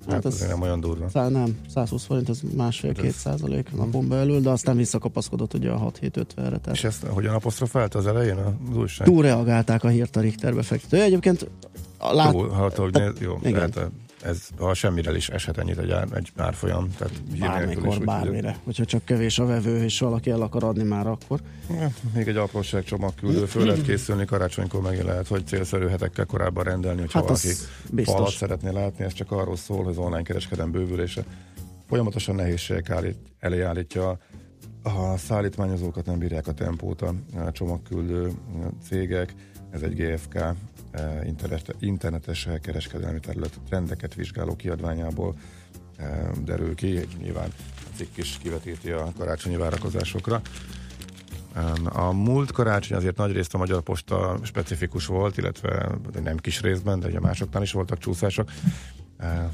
Hát, hát ez nem olyan durva. Szá, nem, 120 forint, ez másfél-két hát százalék napon belül, de aztán visszakapaszkodott ugye a 6-7-50-re. Tehát... És ezt hogyan apostrofált az elején az újság? Túlreagálták a hírt a Richter befektető. Egyébként lát... Túl, hát, hogy ne, jó, igen. lehet, ez ha semmire is eshet ennyit egy, ár, egy árfolyam. Tehát Bármikor, is, bármire. Hogy... Hogyha csak kevés a vevő, és valaki el akar adni már akkor. Ja, még egy apróság csomagküldő. <clears throat> Föl lehet készülni karácsonykor, meg lehet, hogy célszerű hetekkel korábban rendelni, hogyha hát valaki falat szeretné látni. Ez csak arról szól, hogy az online kereskedem bővülése folyamatosan nehézségek állít, elé állítja a szállítmányozókat nem bírják a tempót a csomagküldő cégek, ez egy GFK Eh, internetes kereskedelmi terület trendeket vizsgáló kiadványából eh, derül ki, nyilván a cikk is kivetíti a karácsonyi várakozásokra. A múlt karácsony azért nagy részt a Magyar Posta specifikus volt, illetve nem kis részben, de ugye másoknál is voltak csúszások. Eh,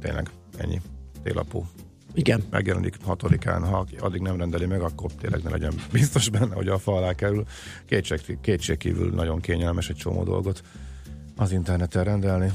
tényleg ennyi télapó igen. megjelenik hatodikán, ha addig nem rendeli meg, akkor tényleg ne legyen biztos benne, hogy a fa alá kerül. Kétség, kétség kívül nagyon kényelmes egy csomó dolgot az interneten rendelni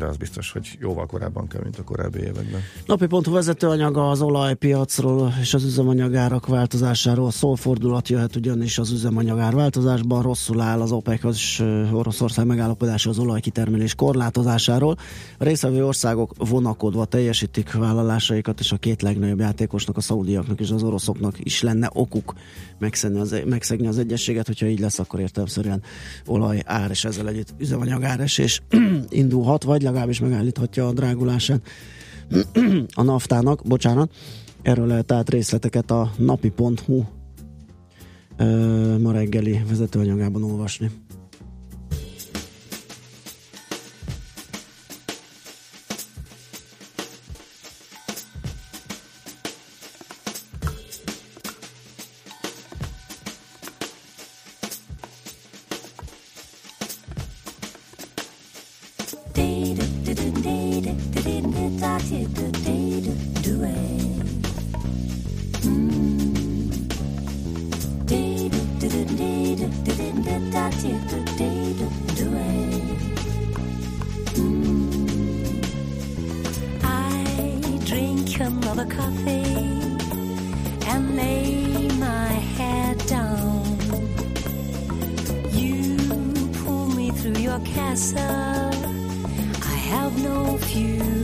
de az biztos, hogy jóval korábban kell, mint a korábbi években. Napi pontú vezetőanyaga az olajpiacról és az üzemanyagárak változásáról szól fordulat jöhet ugyanis az üzemanyagár változásban rosszul áll az OPEC és Oroszország megállapodása az olajkitermelés korlátozásáról. A részvevő országok vonakodva teljesítik vállalásaikat, és a két legnagyobb játékosnak, a szaudiaknak és az oroszoknak is lenne okuk megszegni az, megszegni az egyességet, hogyha így lesz, akkor értelmszerűen olaj ár és ezzel együtt üzemanyagár és <clears throat> indulhat, vagy legalábbis megállíthatja a drágulását <clears throat> a naftának, bocsánat, erről lehet tehát részleteket a napi.hu ma reggeli vezetőanyagában olvasni. castle. I have no fear.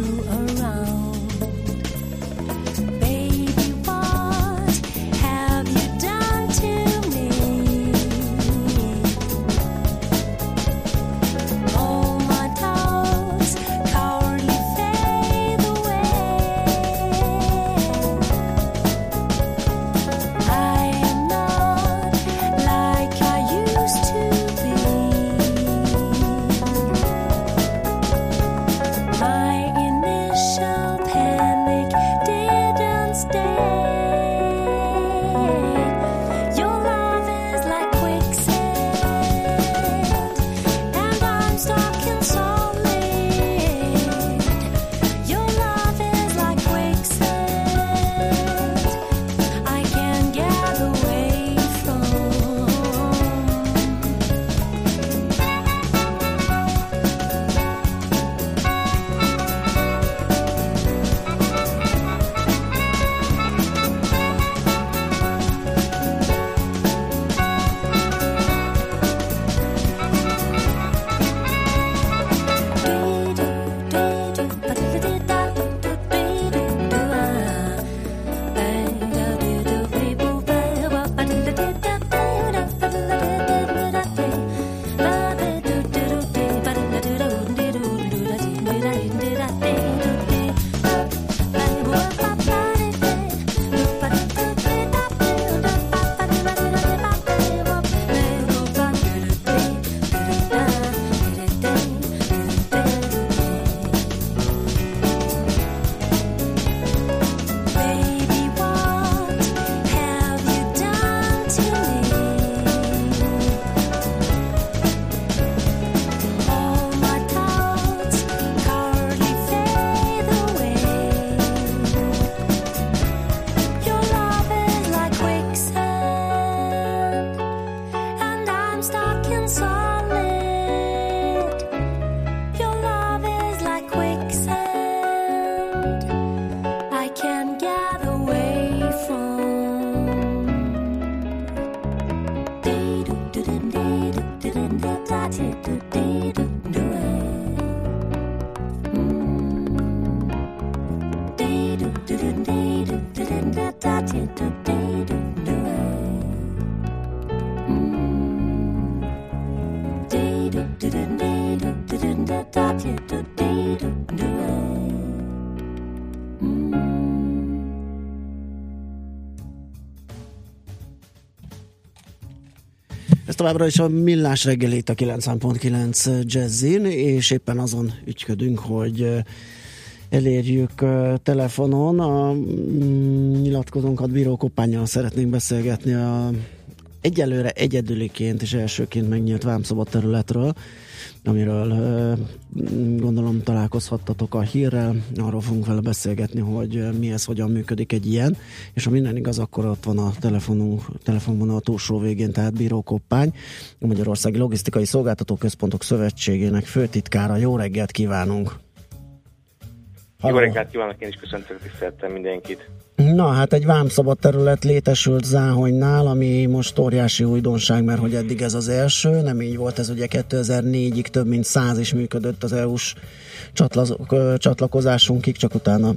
Továbbra is a Millás reggelét a 90.9 Jazzin, és éppen azon ügyködünk, hogy elérjük telefonon. A mm, nyilatkozónkat Bíró Koppányjal szeretnénk beszélgetni a egyelőre egyedüliként és elsőként megnyílt vámszabad területről, amiről gondolom találkozhattatok a hírrel, arról fogunk vele beszélgetni, hogy mi ez, hogyan működik egy ilyen, és ha minden igaz, akkor ott van a telefonunk, telefonvonal túlsó végén, tehát Bíró Koppány, a Magyarországi Logisztikai Szolgáltató Központok Szövetségének főtitkára. Jó reggelt kívánunk! Jó reggelt kívánok, én is köszöntök tiszteltem mindenkit. Na, hát egy vámszabad terület létesült Záhonynál, ami most óriási újdonság, mert hogy eddig ez az első, nem így volt, ez ugye 2004-ig több mint száz is működött az EU-s csatlakozásunkig, csak utána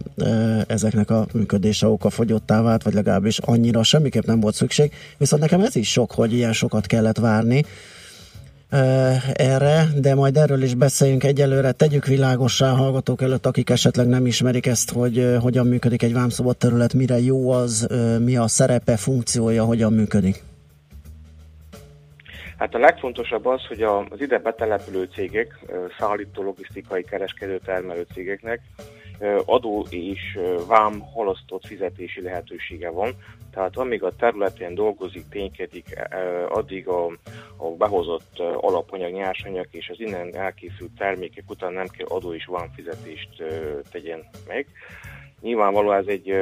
ezeknek a működése oka fogyottá vált, vagy legalábbis annyira semmiképp nem volt szükség. Viszont nekem ez is sok, hogy ilyen sokat kellett várni erre, de majd erről is beszéljünk egyelőre. Tegyük világossá a hallgatók előtt, akik esetleg nem ismerik ezt, hogy hogyan működik egy vámszabad terület, mire jó az, mi a szerepe, funkciója, hogyan működik. Hát a legfontosabb az, hogy az ide betelepülő cégek, szállító, logisztikai, kereskedő, termelő cégeknek adó és vám halasztott fizetési lehetősége van. Tehát amíg a területén dolgozik, ténykedik, addig a, a behozott alapanyag, nyersanyag és az innen elkészült termékek után nem kell adó és fizetést tegyen meg. Nyilvánvaló ez egy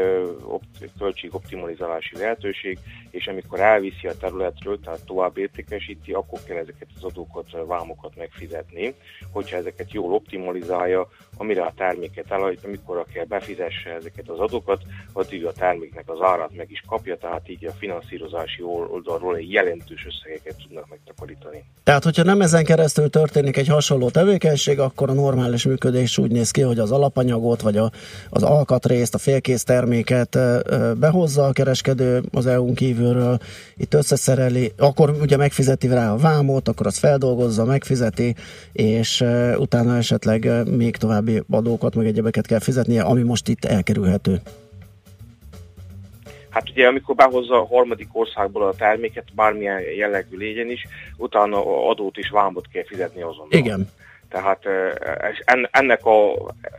költségoptimalizálási lehetőség, és amikor elviszi a területről, tehát tovább értékesíti, akkor kell ezeket az adókat, vámokat megfizetni. Hogyha ezeket jól optimalizálja, amire a terméket elhagyt, amikor kell befizesse ezeket az adókat, addig a terméknek az árát meg is kapja, tehát így a finanszírozási oldalról egy jelentős összegeket tudnak megtakarítani. Tehát, hogyha nem ezen keresztül történik egy hasonló tevékenység, akkor a normális működés úgy néz ki, hogy az alapanyagot, vagy a, az alkatrészt, a félkész terméket behozza a kereskedő az EU-n kívülről, itt összeszereli, akkor ugye megfizeti rá a vámot, akkor az feldolgozza, megfizeti, és utána esetleg még tovább további adókat, meg egyebeket kell fizetnie, ami most itt elkerülhető. Hát ugye amikor behozza a harmadik országból a terméket, bármilyen jellegű légyen is, utána adót is vámot kell fizetni azonnal. Igen. Tehát ennek a,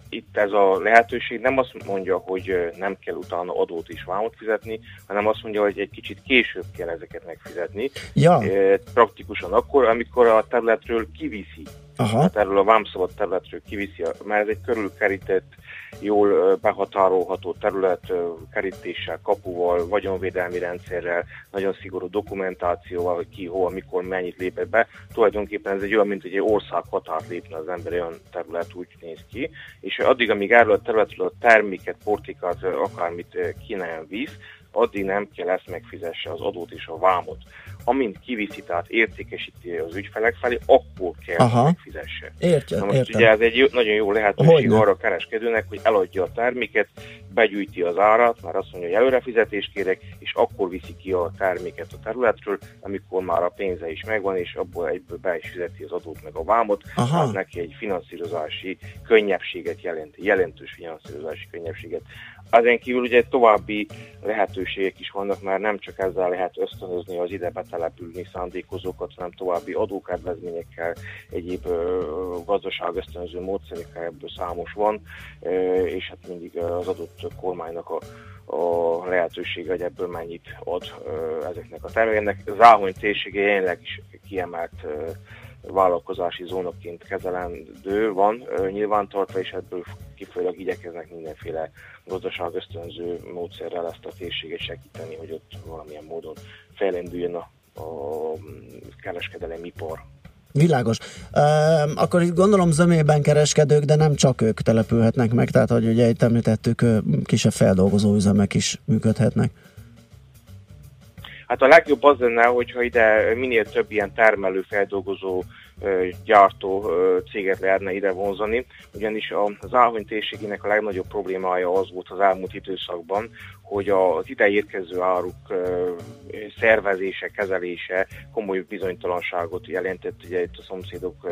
itt ez a lehetőség nem azt mondja, hogy nem kell utána adót is vámot fizetni, hanem azt mondja, hogy egy kicsit később kell ezeket megfizetni. Ja. Praktikusan akkor, amikor a területről kiviszi Aha. Hát erről a vámszabad területről kiviszi, mert ez egy körülkerített, jól behatárolható terület kerítéssel, kapuval, vagyonvédelmi rendszerrel, nagyon szigorú dokumentációval, hogy ki, hol, mikor, mennyit lépett be. Tulajdonképpen ez egy olyan, mint hogy egy ország határt lépne az ember, olyan terület úgy néz ki. És addig, amíg erről a területről a terméket, portikát, akármit nem visz, addig nem kell ezt megfizesse az adót és a vámot amint kiviszi, tehát értékesíti az ügyfelek felé, akkor kell Aha. megfizesse. Értjön, Na most értem. ugye ez egy nagyon jó lehetőség Hogyne. arra a kereskedőnek, hogy eladja a terméket, begyűjti az árat, már azt mondja, hogy előrefizetést kérek, és akkor viszi ki a terméket a területről, amikor már a pénze is megvan, és abból egyből be is fizeti az adót meg a vámot, Aha. az neki egy finanszírozási könnyebbséget jelent, jelentős finanszírozási könnyebbséget ezen kívül ugye további lehetőségek is vannak, mert nem csak ezzel lehet ösztönözni az ide betelepülni szándékozókat, hanem további adókedvezményekkel, egyéb gazdaság ösztönző módszerekkel ebből számos van, és hát mindig az adott kormánynak a a lehetősége, hogy ebből mennyit ad ezeknek a termékeknek. Záhony térsége jelenleg is kiemelt vállalkozási zónaként kezelendő van nyilvántartva, és ebből kifolyólag igyekeznek mindenféle gazdaság ösztönző módszerrel ezt a térséget segíteni, hogy ott valamilyen módon fejlendüljön a, a kereskedelem ipar. Világos. Uh, akkor itt gondolom zömében kereskedők, de nem csak ők települhetnek meg, tehát hogy ugye itt említettük, kisebb feldolgozó üzemek is működhetnek. Hát a legjobb az lenne, hogyha ide minél több ilyen termelő, feldolgozó gyártó céget lehetne ide vonzani, ugyanis az Áhony térségének a legnagyobb problémája az volt az elmúlt időszakban, hogy az ide érkező áruk szervezése, kezelése komoly bizonytalanságot jelentett. Ugye itt a szomszédok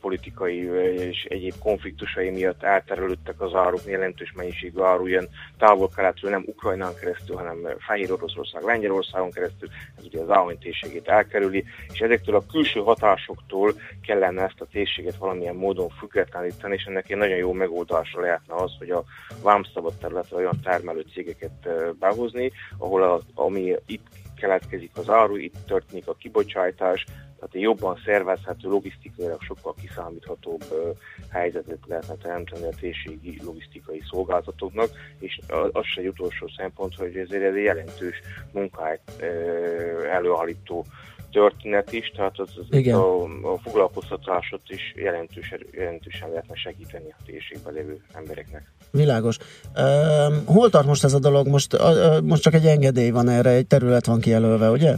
politikai és egyéb konfliktusai miatt elterelődtek az áruk, jelentős mennyiségű áru jön távol-keletről, nem Ukrajnán keresztül, hanem Fehér Oroszország, Lengyelországon keresztül, ez ugye az áhony térségét elkerüli, és ezektől a külső hatásoktól kellene ezt a térséget valamilyen módon függetleníteni, és ennek egy nagyon jó megoldása lehetne az, hogy a vámszabad területre olyan termelő cégeket behozni, ahol a, ami itt keletkezik az áru, itt történik a kibocsátás, tehát egy jobban szervezhető, logisztikailag sokkal kiszámíthatóbb helyzetet lehetne teremteni a térségi logisztikai szolgáltatóknak, és az se egy utolsó szempont, hogy ezért ez egy jelentős munkáját előállító történet is, tehát az, az Igen. A, a foglalkoztatásot is jelentősen, jelentősen lehetne segíteni a térségben lévő embereknek. Világos. Uh, hol tart most ez a dolog? Most, uh, most csak egy engedély van erre, egy terület van kijelölve, ugye?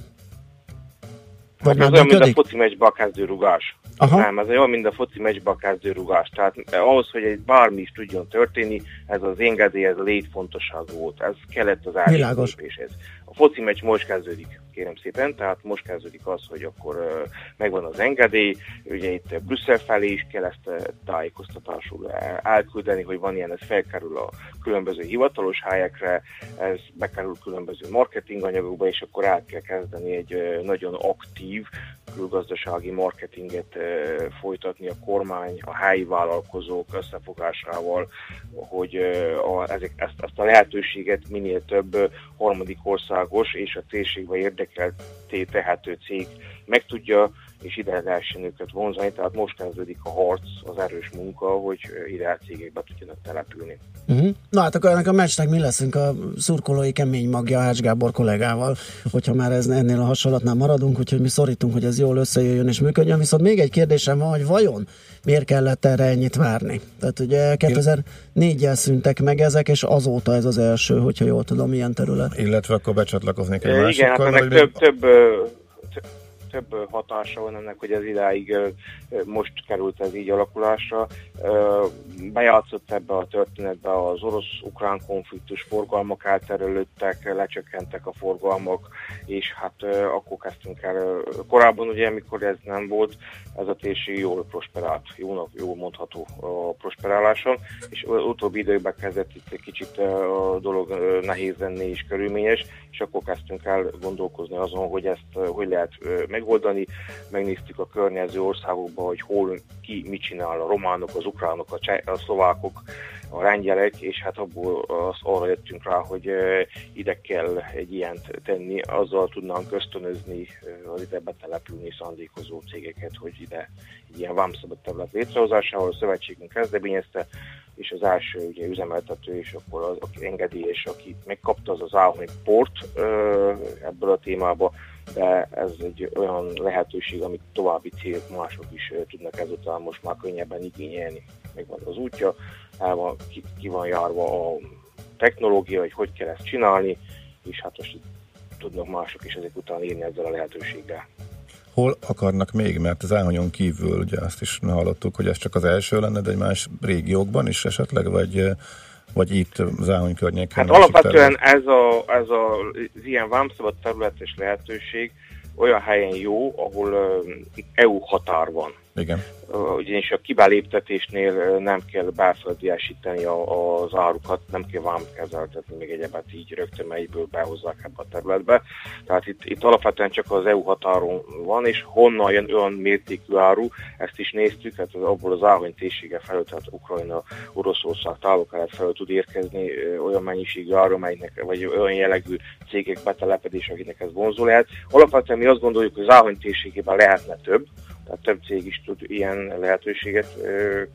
Vagy hát ez olyan, mint a foci meccsbe a kezdőrugás. Aha. Nem, ez olyan, mint a foci meccsbe a kezdőrugás. Tehát ahhoz, hogy egy bármi is tudjon történni, ez az engedély, ez létfontosságú volt. Ez kellett az első lépéshez. A foci meccs most kezdődik kérem szépen, tehát most kezdődik az, hogy akkor megvan az engedély, ugye itt Brüsszel felé is kell ezt tájékoztatásul elküldeni, hogy van ilyen, ez felkerül a különböző hivatalos helyekre, ez bekerül különböző marketing anyagokba, és akkor el kell kezdeni egy nagyon aktív külgazdasági marketinget folytatni a kormány, a helyi vállalkozók összefogásával, hogy a, ezek, ezt, ezt a lehetőséget minél több harmadik országos és a térségbe érdekelté tehető cég. Meg tudja és ide lehessen őket vonzani, tehát most kezdődik a harc, az erős munka, hogy ide a cégekbe tudjanak települni. Uh-huh. Na hát akkor ennek a meccsnek mi leszünk a szurkolói kemény magja Ács Gábor kollégával, hogyha már ez, ennél a hasonlatnál maradunk, úgyhogy mi szorítunk, hogy ez jól összejöjjön és működjön, viszont még egy kérdésem van, hogy vajon miért kellett erre ennyit várni? Tehát ugye 2004-jel szűntek meg ezek, és azóta ez az első, hogyha jól tudom, ilyen terület. Illetve akkor becsatlakoznék egy másikkal. Igen, hát ennek több, több több hatása van ennek, hogy ez idáig most került ez így alakulásra. Bejátszott ebbe a történetbe az orosz-ukrán konfliktus, forgalmak elterelődtek, lecsökkentek a forgalmak, és hát akkor kezdtünk el. Korábban ugye, amikor ez nem volt, ez a térség jól prosperált, jónak, jól mondható a prosperáláson, és utóbbi időkben kezdett itt egy kicsit a dolog nehéz lenni és körülményes, és akkor kezdtünk el gondolkozni azon, hogy ezt hogy lehet megoldani. Megnéztük a környező országokban, hogy hol ki mit csinál, a románok, az ukránok, a, cseh, a szlovákok, a lengyelek, és hát abból az, arra jöttünk rá, hogy ide kell egy ilyent tenni, azzal tudnánk ösztönözni az ide betelepülni szándékozó cégeket, hogy ide egy ilyen vámszabad terület létrehozásával a szövetségünk kezdeményezte, és az első ugye, üzemeltető, és akkor az, aki engedélyes, aki megkapta, az az Áhony Port ebből a témába, de ez egy olyan lehetőség, amit további célt mások is tudnak ezután most már könnyebben igényelni. Megvan az útja, el van, ki, ki van járva a technológia, hogy hogy kell ezt csinálni, és hát most tudnak mások is ezek után írni ezzel a lehetőséggel. Hol akarnak még, mert az elhonyon kívül, ugye azt is hallottuk, hogy ez csak az első lenne, de egy más régiókban is esetleg, vagy vagy itt az Áhony környéken? Hát alapvetően ez, a, ez a, az ilyen vámszabad területes lehetőség olyan helyen jó, ahol EU határ van. Igen ugyanis a kibeléptetésnél nem kell belföldiesíteni az árukat, nem kell vámkezeltetni még egyebet így rögtön melyből behozzák ebbe a területbe. Tehát itt, itt alapvetően csak az EU határon van, és honnan jön olyan mértékű áru, ezt is néztük, hát abból az áhony térsége felől, tehát Ukrajna, Oroszország távol felől tud érkezni olyan mennyiségű áru, melynek, vagy olyan jellegű cégek betelepedés, akinek ez vonzó lehet. Alapvetően mi azt gondoljuk, hogy az áhony térségében lehetne több, több cég is tud ilyen lehetőséget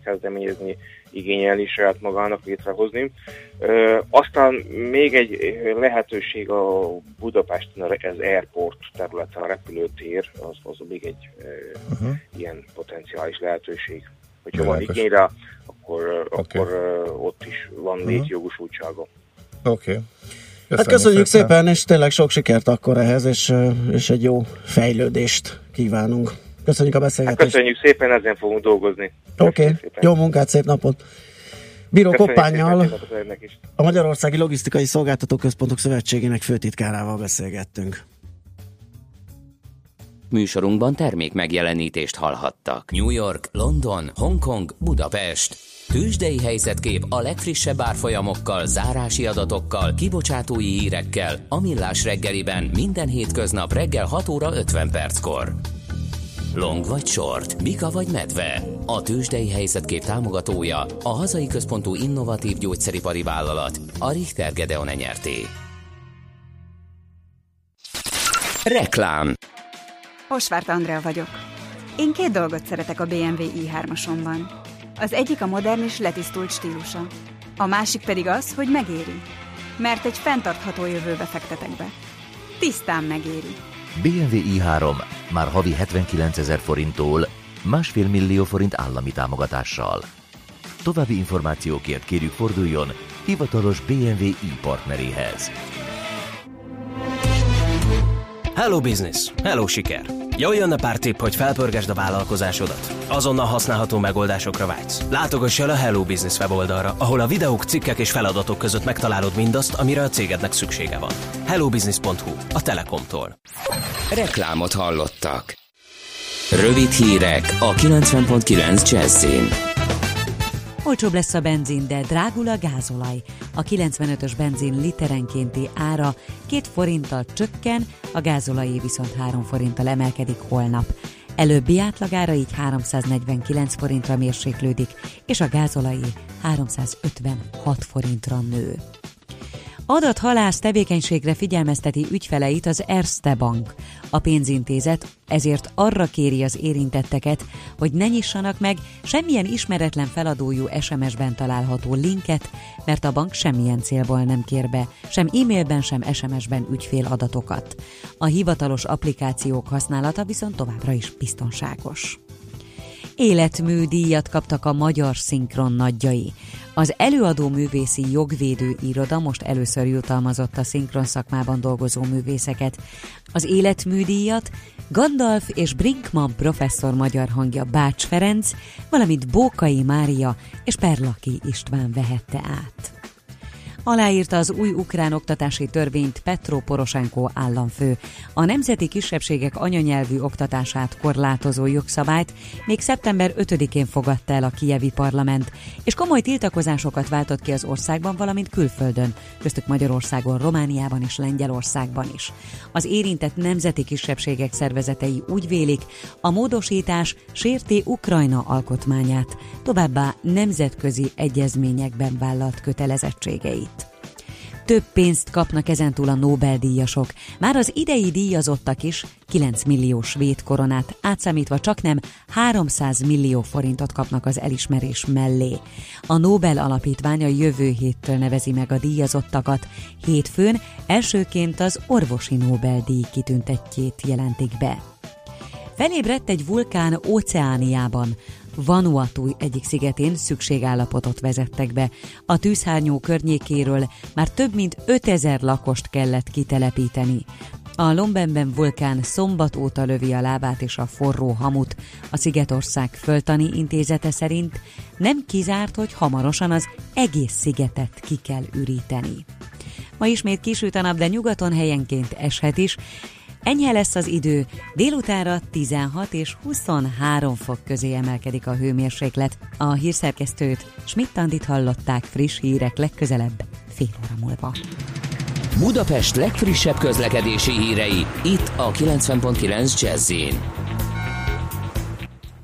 kezdeményezni, igényelni saját magának létrehozni. Aztán még egy lehetőség a Budapesten, az airport területen, a repülőtér, az, az még egy uh-huh. ilyen potenciális lehetőség. Hogyha van igényre, akkor, okay. akkor ott is van uh-huh. létjogosultsága. Oké. Okay. Hát köszönjük szépen, és tényleg sok sikert akkor ehhez, és, és egy jó fejlődést kívánunk. Köszönjük a beszélgetést. Hát köszönjük szépen, ezen fogunk dolgozni. Oké, okay. jó munkát, szép napot. Bíró Koppányjal, a Magyarországi Logisztikai Szolgáltató Központok Szövetségének főtitkárával beszélgettünk. Műsorunkban termék megjelenítést hallhattak. New York, London, Hongkong, Budapest. Tősdei helyzetkép a legfrissebb árfolyamokkal, zárási adatokkal, kibocsátói hírekkel, a Millás reggeliben minden hétköznap reggel 6 óra 50 perckor. Long vagy short, Mika vagy medve. A tőzsdei helyzetkép támogatója a hazai központú innovatív gyógyszeripari vállalat, a Richter Gedeon nyerté. Reklám Osvárt Andrea vagyok. Én két dolgot szeretek a BMW i3-asomban. Az egyik a modern és letisztult stílusa. A másik pedig az, hogy megéri. Mert egy fenntartható jövőbe fektetek be. Tisztán megéri. BMW i3 már havi 79 ezer forinttól másfél millió forint állami támogatással. További információkért kérjük forduljon hivatalos BMW i partneréhez. Hello Business! Hello siker! Jól jönne pár tipp, hogy felpörgesd a vállalkozásodat. Azonnal használható megoldásokra vágysz. Látogass el a Hello Business weboldalra, ahol a videók, cikkek és feladatok között megtalálod mindazt, amire a cégednek szüksége van. hellobusiness.hu, a Telekomtól. Reklámot hallottak. Rövid hírek a 90.9 Jazzin. Olcsóbb lesz a benzin, de drágul a gázolaj. A 95-ös benzin literenkénti ára 2 forinttal csökken, a gázolajé viszont 3 forinttal emelkedik holnap. Előbbi átlagára így 349 forintra mérséklődik, és a gázolajé 356 forintra nő. Adathalász tevékenységre figyelmezteti ügyfeleit az Erste Bank. A pénzintézet ezért arra kéri az érintetteket, hogy ne nyissanak meg semmilyen ismeretlen feladójú SMS-ben található linket, mert a bank semmilyen célból nem kér be, sem e-mailben, sem SMS-ben ügyfél adatokat. A hivatalos applikációk használata viszont továbbra is biztonságos életműdíjat kaptak a magyar szinkron nagyjai. Az előadó művészi jogvédő iroda most először jutalmazott a szinkron szakmában dolgozó művészeket. Az életműdíjat Gandalf és Brinkman professzor magyar hangja Bács Ferenc, valamint Bókai Mária és Perlaki István vehette át aláírta az új ukrán oktatási törvényt Petro Poroshenko államfő. A nemzeti kisebbségek anyanyelvű oktatását korlátozó jogszabályt még szeptember 5-én fogadta el a kievi parlament, és komoly tiltakozásokat váltott ki az országban, valamint külföldön, köztük Magyarországon, Romániában és Lengyelországban is. Az érintett nemzeti kisebbségek szervezetei úgy vélik, a módosítás sérti Ukrajna alkotmányát, továbbá nemzetközi egyezményekben vállalt kötelezettségeit több pénzt kapnak ezentúl a Nobel-díjasok. Már az idei díjazottak is 9 millió svéd koronát, átszámítva csak nem 300 millió forintot kapnak az elismerés mellé. A Nobel alapítvány a jövő héttől nevezi meg a díjazottakat. Hétfőn elsőként az orvosi Nobel-díj kitüntetjét jelentik be. Felébredt egy vulkán Óceániában. Vanuatu egyik szigetén szükségállapotot vezettek be. A tűzhárnyó környékéről már több mint 5000 lakost kellett kitelepíteni. A Lombemben vulkán szombat óta lövi a lábát és a forró hamut. A Szigetország föltani intézete szerint nem kizárt, hogy hamarosan az egész szigetet ki kell üríteni. Ma ismét kisüt a nap, de nyugaton helyenként eshet is, Enyhe lesz az idő, délutánra 16 és 23 fok közé emelkedik a hőmérséklet. A hírszerkesztőt Schmidt-Tandit hallották friss hírek legközelebb fél óra múlva. Budapest legfrissebb közlekedési hírei itt a 90.9 jazz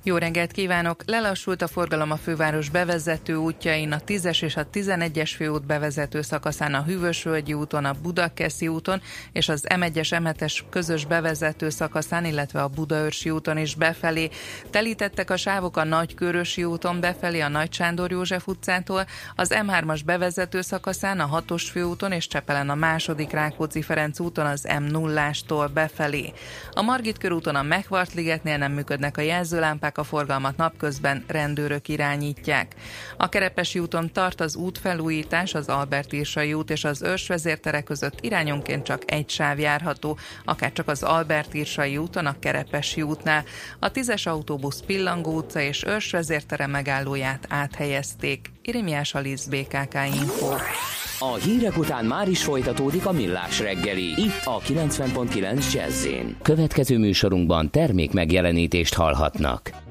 jó reggelt kívánok! Lelassult a forgalom a főváros bevezető útjain, a 10-es és a 11-es főút bevezető szakaszán a Hűvösvölgyi úton, a Budakeszi úton és az M1-es M7-es közös bevezető szakaszán, illetve a Budaörsi úton is befelé. Telítettek a sávok a Nagykörösi úton befelé a Nagy Sándor József utcától, az M3-as bevezető szakaszán a 6-os főúton és Csepelen a második Rákóczi Ferenc úton az M0-ástól befelé. A Margit körúton a Mechvart ligetnél nem működnek a jelzőlámpák, szabályozzák a forgalmat napközben, rendőrök irányítják. A Kerepesi úton tart az útfelújítás, az Albert Irsai út és az Őrs vezértere között irányonként csak egy sáv járható, akár csak az Albert Irsai úton, a Kerepesi útnál. A tízes autóbusz Pillangó utca és Őrs vezértere megállóját áthelyezték. Irimiás Alisz BKK Info. A hírek után már is folytatódik a millás reggeli, itt a 90.9 jazz Következő műsorunkban termék megjelenítést hallhatnak.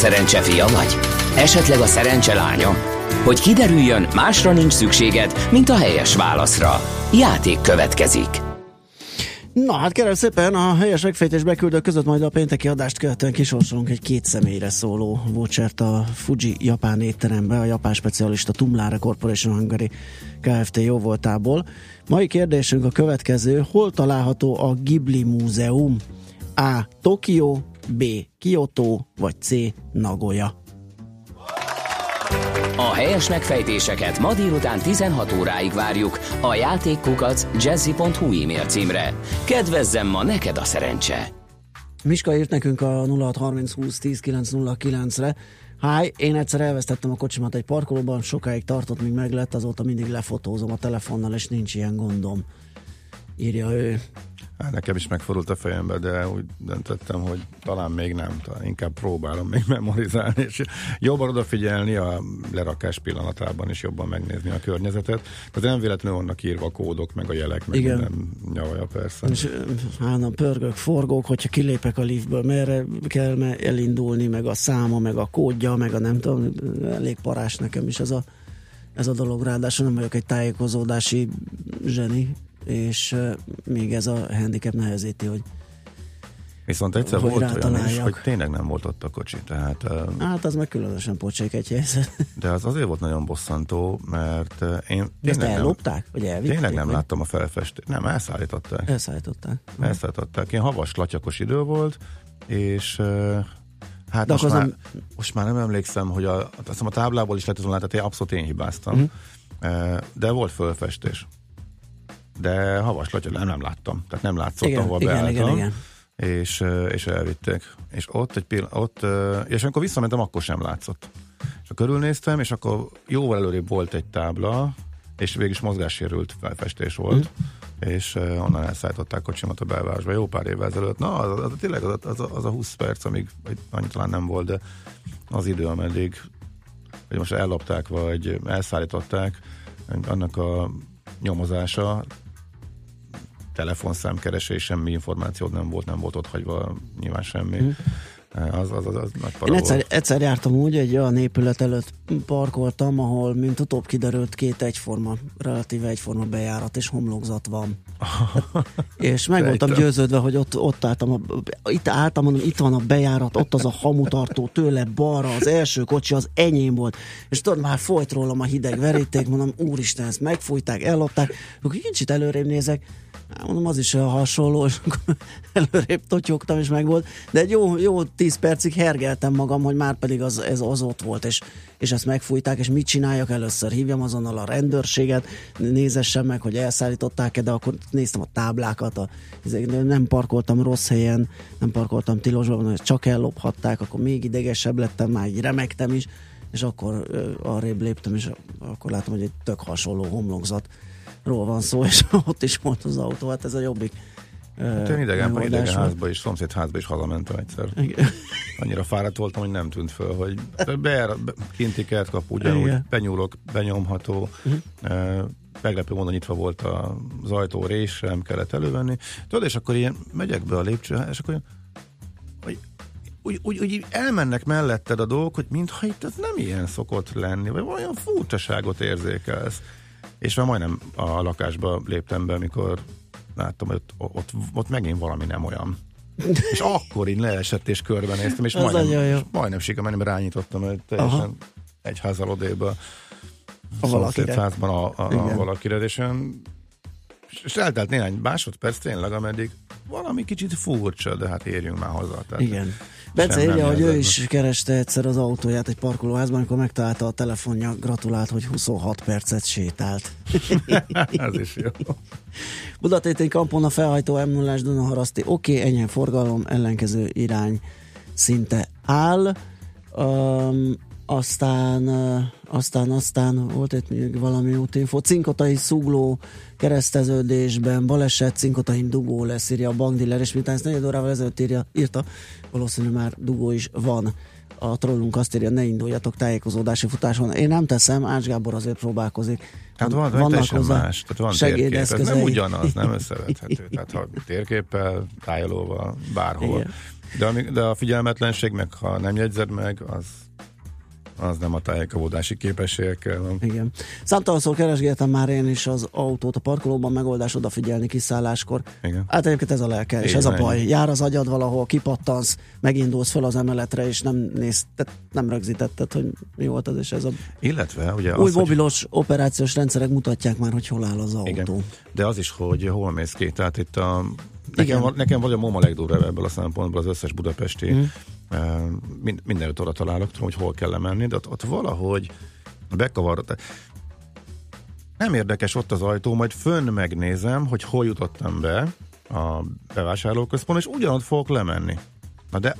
Szerencse fia vagy? Esetleg a szerencse lánya? Hogy kiderüljön, másra nincs szükséged, mint a helyes válaszra. Játék következik. Na hát kérem szépen, a helyes megfejtés beküldők között majd a pénteki adást követően kisorsolunk egy két személyre szóló vouchert a Fuji japán étterembe, a japán specialista Tumlára Corporation Hungary Kft. jóvoltából. Mai kérdésünk a következő, hol található a Ghibli Múzeum? A. Tokió, B. Kyoto, vagy C. Nagoya? A helyes megfejtéseket ma délután 16 óráig várjuk a játékkukac jazzy.hu e-mail címre. Kedvezzem ma neked a szerencse! Miska írt nekünk a 0630 20 10 909 re Háj, én egyszer elvesztettem a kocsimat egy parkolóban, sokáig tartott, míg meg lett, azóta mindig lefotózom a telefonnal, és nincs ilyen gondom. Írja ő. Hát nekem is megfordult a fejembe, de úgy döntöttem, hogy talán még nem, talán inkább próbálom még memorizálni, és jobban odafigyelni a lerakás pillanatában, és jobban megnézni a környezetet. Tehát nem véletlenül vannak írva a kódok, meg a jelek, meg Igen. minden nyavaja persze. És hát pörgök, forgók, hogyha kilépek a liftből, merre kell elindulni, meg a száma, meg a kódja, meg a nem tudom, elég parás nekem is ez a, ez a dolog, ráadásul nem vagyok egy tájékozódási zseni, és még ez a handicap nehezíti, hogy Viszont egyszer hogy volt olyan is, hogy tényleg nem volt ott a kocsi. Tehát, hát az meg különösen pocsék egy helyzet. De az azért volt nagyon bosszantó, mert én tényleg ezt ellopták? Vagy elvitték? Tényleg nem vagy? láttam a felfestést. Nem, elszállították. Elszállították. Elszállították. Ilyen havas, latyakos idő volt, és Hát De most már, nem... most már nem emlékszem, hogy a, azt hiszem a táblából is lehetett volna, tehát én abszolút én hibáztam. Uh-huh. De volt fölfestés de havaslatja nem, nem láttam, tehát nem látszott, igen, ahol igen, beálltam. Igen, igen. És, és elvitték. És ott egy pillanat, ott, és amikor visszamentem, akkor sem látszott. És akkor körülnéztem, és akkor jóval előrébb volt egy tábla, és végig is mozgássérült felfestés volt, mm. és uh, onnan elszállították kocsimat a belvárosba jó pár évvel ezelőtt. Na, az, az, tényleg az, az, az a 20 perc, amíg annyi talán nem volt, de az idő, ameddig hogy most ellopták, vagy elszállították, annak a nyomozása telefonszámkeresés, semmi információt nem volt, nem volt ott hagyva nyilván semmi. Mm. Az, az, az, az nagy Én egyszer, egyszer jártam úgy, egy olyan épület előtt parkoltam, ahol, mint utóbb kiderült, két egyforma, relatíve egyforma bejárat és homlokzat van. <laughs> és meg voltam győződve, hogy ott, ott álltam, a, itt álltam, mondom, itt van a bejárat, ott az a hamutartó, tőle balra, az első kocsi az enyém volt, és tudod, már folyt rólam a hideg veríték, mondom, úristen, ezt megfújták, ellopták, akkor kicsit előrébb nézek, mondom, az is hasonló, és akkor <laughs> előrébb totyogtam, és meg volt. De egy jó, jó tíz percig hergeltem magam, hogy már pedig az, ez az ott volt, és, és ezt megfújták, és mit csináljak először? Hívjam azonnal a rendőrséget, nézessem meg, hogy elszállították-e, de akkor néztem a táblákat, a, nem parkoltam rossz helyen, nem parkoltam tilosban, csak ellophatták, akkor még idegesebb lettem, már így remektem is, és akkor arrébb léptem, és akkor látom, hogy egy tök hasonló homlokzat ról van szó, és <laughs> ott is volt az autó, hát ez a jobbik. Hát én idegen, idegen házba is, szomszéd házba is hazamentem egyszer. Igen. Annyira fáradt voltam, hogy nem tűnt föl, hogy be, be, kinti kert kapu, ugyanúgy benyúlok, benyomható, uh-huh. meglepő módon nyitva volt az ajtó rés, nem kellett elővenni. Tudod, és akkor ilyen megyek be a lépcső, és akkor hogy úgy, úgy, úgy elmennek melletted a dolgok, hogy mintha itt ez nem ilyen szokott lenni, vagy olyan furcsaságot érzékelsz. És már majdnem a lakásba léptem be, amikor láttam, hogy ott, ott, ott megint valami nem olyan. <laughs> és akkor így leesett és körbenéztem, és majdnem, és majdnem sikerült, mert rányítottam egy teljesen Aha. egy házal odéba a valakire. Házban a, a, a valakire, és, olyan, és eltelt néhány másodperc tényleg, ameddig valami kicsit furcsa, de hát érjünk már haza. Tehát Igen. Bence írja, hogy ő is kereste egyszer az autóját egy parkolóházban, amikor megtalálta a telefonja, gratulált, hogy 26 percet sétált. <laughs> Ez is jó. Budatéti kampon a felhajtó m 0 Dunaharaszti, oké, okay, enyhen forgalom, ellenkező irány szinte áll. Um, aztán, aztán, aztán volt itt még valami útinfo. Cinkotai szugló kereszteződésben baleset, Cinkotai dugó lesz, írja a bankdiller, és miután ezt negyed órával ezelőtt írja, írta, valószínűleg már dugó is van. A trollunk azt írja, ne induljatok tájékozódási futáson. Én nem teszem, Ács Gábor azért próbálkozik. Hát van, vannak hozzá más, tehát van térkép, ez nem ugyanaz, nem <laughs> összevethető. Tehát ha térképpel, tájolóval, bárhol. De, de a figyelmetlenség meg, ha nem jegyzed meg, az az nem a tájékozódási képességekkel van. Igen. Számtalanszor keresgéltem már én is az autót a parkolóban, megoldás odafigyelni kiszálláskor. Igen. Hát egyébként ez a lelke, és ez a baj. Jár az agyad valahol, kipattansz, megindulsz fel az emeletre, és nem néz, nem rögzítetted, hogy mi volt az, és ez a Illetve, ugye új az, mobilos hogy... operációs rendszerek mutatják már, hogy hol áll az autó. Igen. De az is, hogy hol mész ki, tehát itt a Nekem, Igen. nekem vagy a MOMA legdurvább ebből a szempontból az összes budapesti mm. mind, mindenütt oda találok, tudom, hogy hol kell menni, de ott, ott valahogy bekavarod. Nem érdekes ott az ajtó, majd fönn megnézem, hogy hol jutottam be a bevásárlóközpont, és ugyanott fogok lemenni. Na de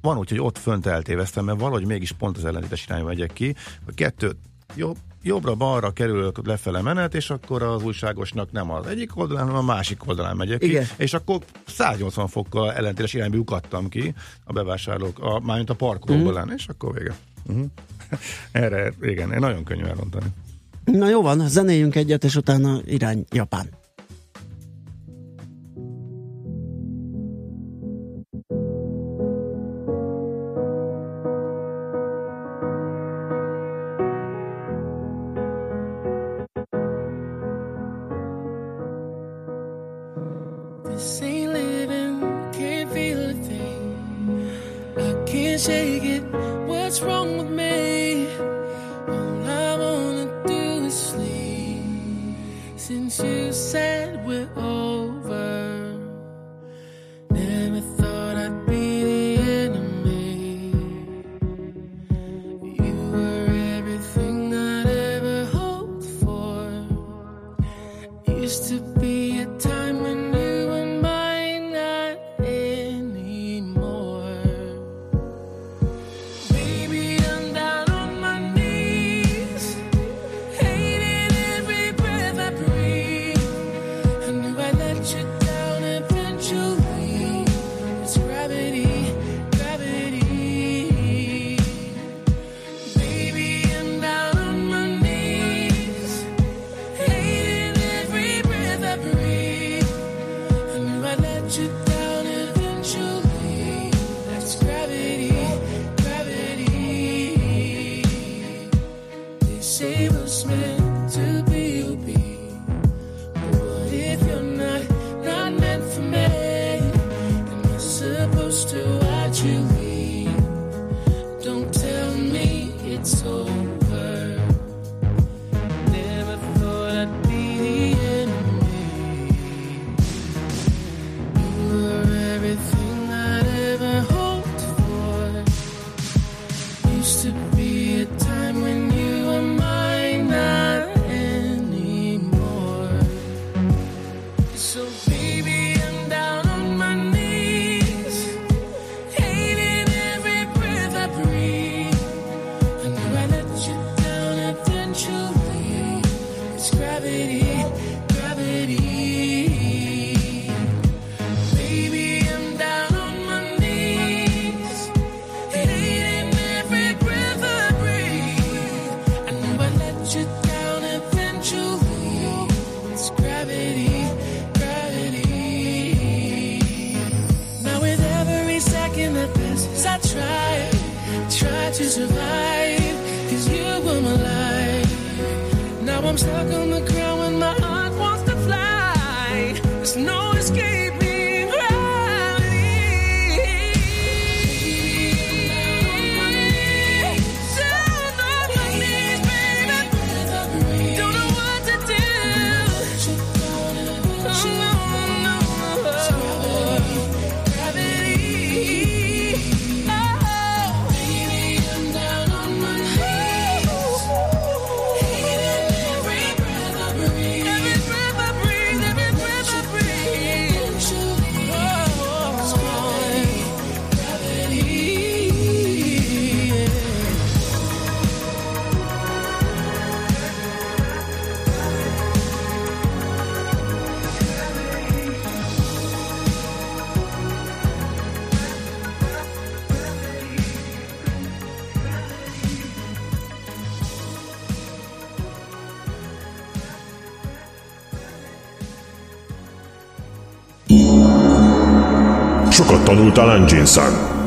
van úgy, hogy ott fönt eltéveztem, mert valahogy mégis pont az ellentétes irányba megyek ki, hogy kettő jobb, jobbra-balra kerülök lefele menet, és akkor az újságosnak nem az egyik oldalán, hanem a másik oldalán megyek Igen. ki, és akkor 180 fokkal ellentétes irányba ukadtam ki a bevásárlók, a, mármint a parkolóban, mm. és akkor vége. Uh-huh. <laughs> Erre, igen, nagyon könnyű elrontani. Na jó van, zenéljünk egyet, és utána irány Japán. Tanultál engine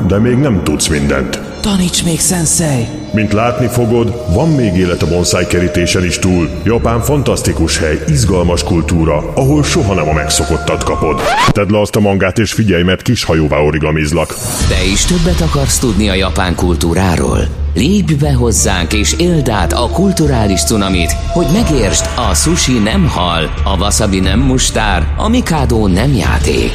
de még nem tudsz mindent. Taníts még, sensei! Mint látni fogod, van még élet a bonsai kerítésen is túl. Japán fantasztikus hely, izgalmas kultúra, ahol soha nem a megszokottat kapod. Tedd le azt a mangát és figyelj, mert kis hajóvá origamizlak. Te is többet akarsz tudni a japán kultúráról? Lépj be hozzánk és éld át a kulturális cunamit, hogy megértsd, a sushi nem hal, a wasabi nem mustár, a mikado nem játék.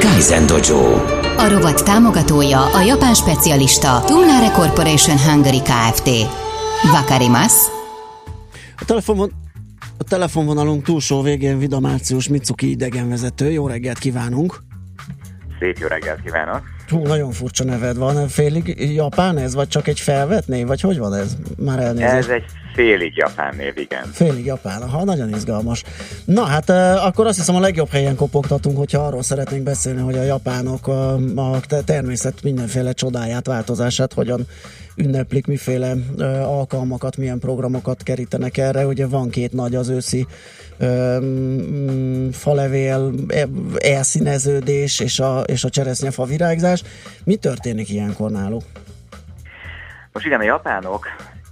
Kaizen Dojo. A rovat támogatója a japán specialista Tumlare Corporation Hungary Kft. Vakarimasu. A telefonvon, a telefonvonalunk túlsó végén Vida Március Mitsuki idegenvezető. Jó reggelt kívánunk! Szép jó reggelt kívánok! Hú, nagyon furcsa neved van. Félig japán ez, vagy csak egy felvett név, vagy hogy van ez? Már elnézést. Ez egy félig japán név, igen. Félig japán, aha, nagyon izgalmas. Na hát akkor azt hiszem a legjobb helyen kopogtatunk, hogyha arról szeretnénk beszélni, hogy a japánok a, a természet mindenféle csodáját, változását hogyan ünneplik, miféle ö, alkalmakat, milyen programokat kerítenek erre. Ugye van két nagy az őszi ö, mm, falevél, e, elszíneződés és a, és a cseresznyefa virágzás. Mi történik ilyenkor náluk? Most igen, a japánok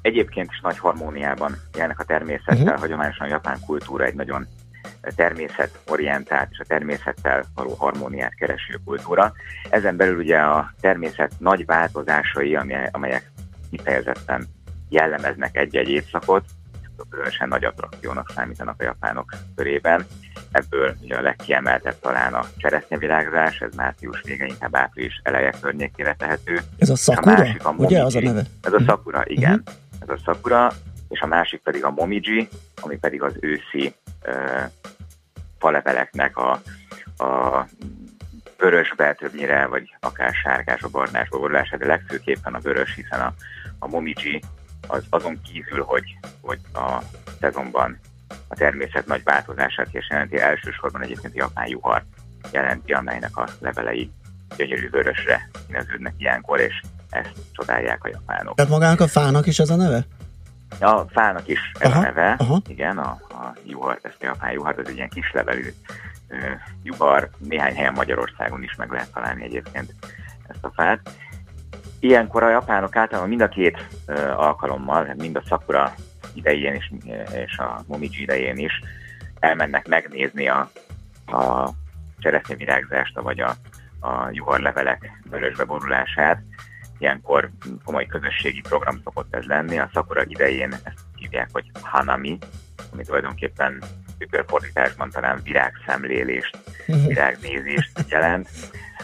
egyébként is nagy harmóniában élnek a természettel. Uh-huh. Hagyományosan a japán kultúra egy nagyon természetorientált és a természettel való harmóniát kereső kultúra. Ezen belül ugye a természet nagy változásai, amelyek kifejezetten jellemeznek egy-egy évszakot, különösen nagy attrakciónak számítanak a japánok körében. Ebből ugye a legkiemeltebb talán a cseresznyevirágzás, ez március vége, inkább április eleje környékére tehető. Ez a szakura? A másik a. Ugye az a neve? Ez a szakura, igen. Uh-huh. Ez a szakura, és a másik pedig a momiji, ami pedig az őszi uh, faleveleknek a, a vörösbe többnyire, vagy akár sárgás, a barnás borulás, de legfőképpen a vörös, hiszen a, a momiji az azon kívül, hogy, hogy a szezonban a természet nagy változását és jelenti, elsősorban egyébként a japán juhar jelenti, amelynek a levelei gyönyörű vörösre színeződnek ilyenkor, és ezt csodálják a japánok. Tehát magának a fának is ez a neve? A fának is ez aha, a neve, aha. igen, a, a juhar, ezt a japán juhar, ez egy ilyen kislevelű juhar, néhány helyen Magyarországon is meg lehet találni egyébként ezt a fát. Ilyenkor a japánok általában mind a két alkalommal, mind a Sakura idején is, és a Momiji idején is elmennek megnézni a, a cseresznyevirágzást, vagy a, a juharlevelek vörösbe borulását. Ilyenkor komoly közösségi program szokott ez lenni. A Sakura idején ezt hívják, hogy Hanami, ami tulajdonképpen tükörfordításban talán virágszemlélést, mhm. virágnézést jelent.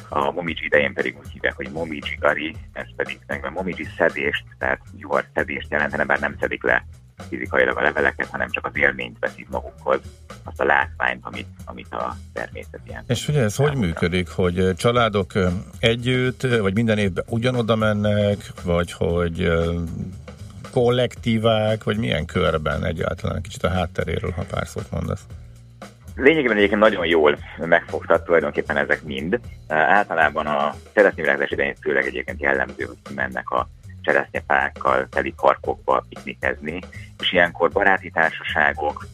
A momiji idején pedig úgy hívják, hogy momiji gari, ez pedig meg a momiji szedést, tehát juhar szedést jelentene, bár nem szedik le fizikailag a leveleket, hanem csak az élményt veszik magukhoz, azt a látványt, amit, amit a természet ilyen. És ugye ez hogy működik, hogy családok együtt, vagy minden évben ugyanoda mennek, vagy hogy kollektívák, vagy milyen körben egyáltalán? Kicsit a hátteréről, ha pár szót mondasz. Lényegében egyébként nagyon jól megfogtat tulajdonképpen ezek mind. Általában a szeretnővirágzás idején főleg egyébként jellemző, hogy kimennek a cseresznyefákkal teli parkokba piknikezni, és ilyenkor baráti társaságok,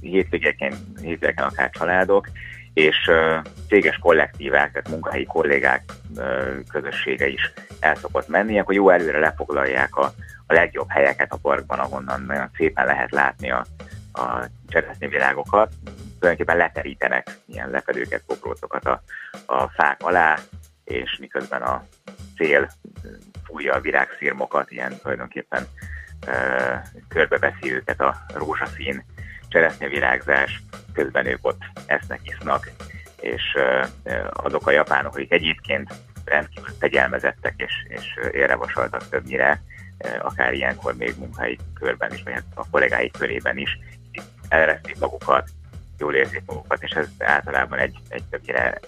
hétvégeken, hétvégeken akár családok, és céges kollektívák, tehát munkahelyi kollégák közössége is el szokott menni, akkor jó előre lefoglalják a, a legjobb helyeket a parkban, ahonnan nagyon szépen lehet látni a, a cseresznyevirágokat. Tulajdonképpen leterítenek ilyen lefedőket, koprócokat a, a fák alá, és miközben a szél fújja a virágszírmokat, ilyen tulajdonképpen körbeveszi őket a rózsaszín cseresznyevirágzás, közben ők ott esznek, isznak, és azok a japánok, akik egyébként rendkívül fegyelmezettek és, és élrevasaltak többnyire, akár ilyenkor még munkai körben is, vagy hát a kollégái körében is elresztik magukat, jól érzik magukat, és ez általában egy, egy többnyire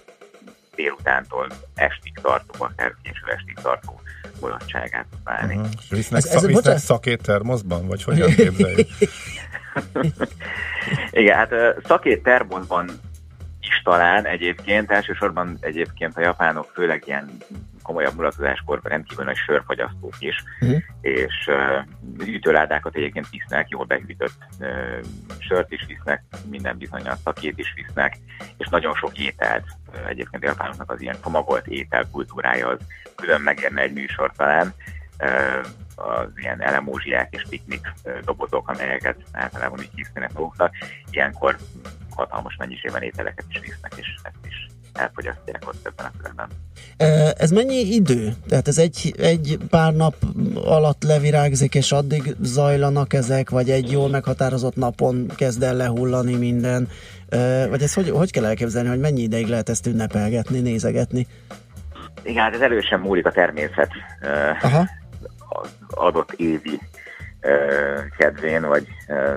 délutántól estig tartó, akár késő estig tartó mulatságát válni. Uh-huh. Visznek, ez, ez visznek szakét termoszban, vagy hogyan képzeljük? <laughs> Igen, hát szakét termoszban is talán egyébként, elsősorban egyébként a japánok főleg ilyen komolyabb mulatkozáskor rendkívül nagy sörfogyasztók is, uh-huh. és uh, ütőládákat egyébként visznek, jól behűtött uh, sört is visznek, minden bizony a szakét is visznek, és nagyon sok ételt, uh, egyébként japánoknak az ilyen csomagolt étel kultúrája az külön megérne egy műsor talán, az ilyen elemózsiák és piknik dobozok, amelyeket általában így készítenek maguknak, ilyenkor hatalmas mennyiségben ételeket is visznek, és ezt is elfogyasztják ott ebben a körben. Ez mennyi idő? Tehát ez egy, egy pár nap alatt levirágzik, és addig zajlanak ezek, vagy egy jól meghatározott napon kezd el lehullani minden? Vagy ezt hogy, hogy kell elképzelni, hogy mennyi ideig lehet ezt ünnepelgetni, nézegetni? Igen, hát ez erősen múlik a természet Aha. az adott évi kedvén, vagy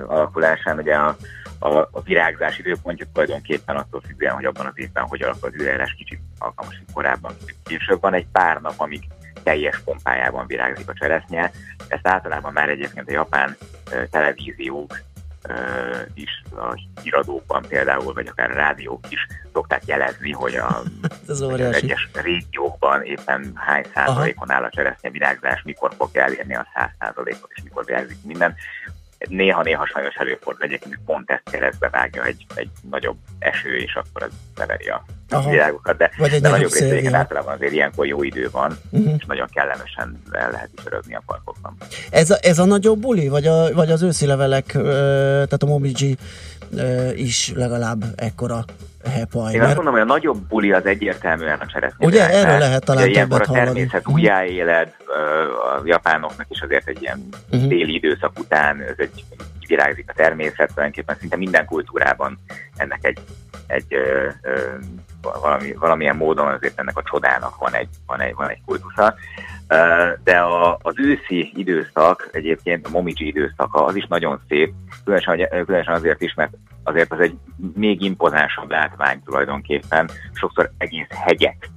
alakulásán. Ugye a a, a virágzás időpontja tulajdonképpen attól függően, hogy abban az évben hogy alakul az időjárás, kicsit alkalmas, hogy korábban, kicsit később van egy pár nap, amíg teljes pompájában virágzik a cseresznye. Ezt általában már egyébként a japán televíziók is a híradókban például, vagy akár a rádiók is szokták jelezni, hogy a, <laughs> az egyes régiókban éppen hány százalékon áll a cseresznye virágzás, mikor fog elérni a száz százalékot, és mikor virágzik minden néha-néha sajnos előfordul egyébként, pont ezt keresztbe vágja egy, egy nagyobb eső, és akkor az beveri a Aha. virágokat, de, Vagy egy de nagyobb részében általában azért ilyenkor jó idő van, uh-huh. és nagyon kellemesen el lehet is örögni a parkokban. Ez a, ez a nagyobb buli, vagy, a, vagy az őszi levelek, tehát a Momiji is legalább ekkora hepaj. Én mert... azt mondom, hogy a nagyobb buli az egyértelműen a cseresznye. Ugye erről lehet talán Ugye, többet a természet uh-huh. újjáéled, a japánoknak is azért egy ilyen uh-huh. téli időszak után ez egy virágzik a természet, tulajdonképpen szinte minden kultúrában ennek egy, egy ö, ö, valami, valamilyen módon azért ennek a csodának van egy, van egy, van egy kultusza. De a, az őszi időszak, egyébként a Momiji időszaka, az is nagyon szép, különösen, különösen azért is, mert azért az egy még impozánsabb látvány tulajdonképpen. Sokszor egész hegyek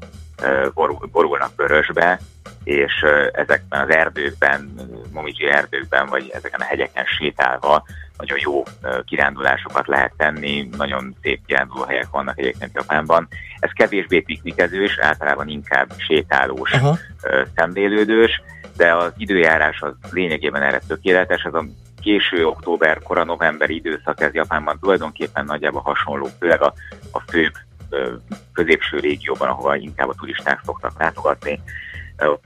borul, borulnak vörösbe, és ezekben az erdőkben, Momiji erdőkben, vagy ezeken a hegyeken sétálva nagyon jó kirándulásokat lehet tenni, nagyon szép kirándulóhelyek vannak egyébként Japánban. Ez kevésbé piknikezős, általában inkább sétálós, Aha. szemlélődős, de az időjárás az lényegében erre tökéletes, ez a késő október, kora november időszak, ez Japánban tulajdonképpen nagyjából hasonló, főleg a, a főbb középső régióban, ahova inkább a turisták szoktak látogatni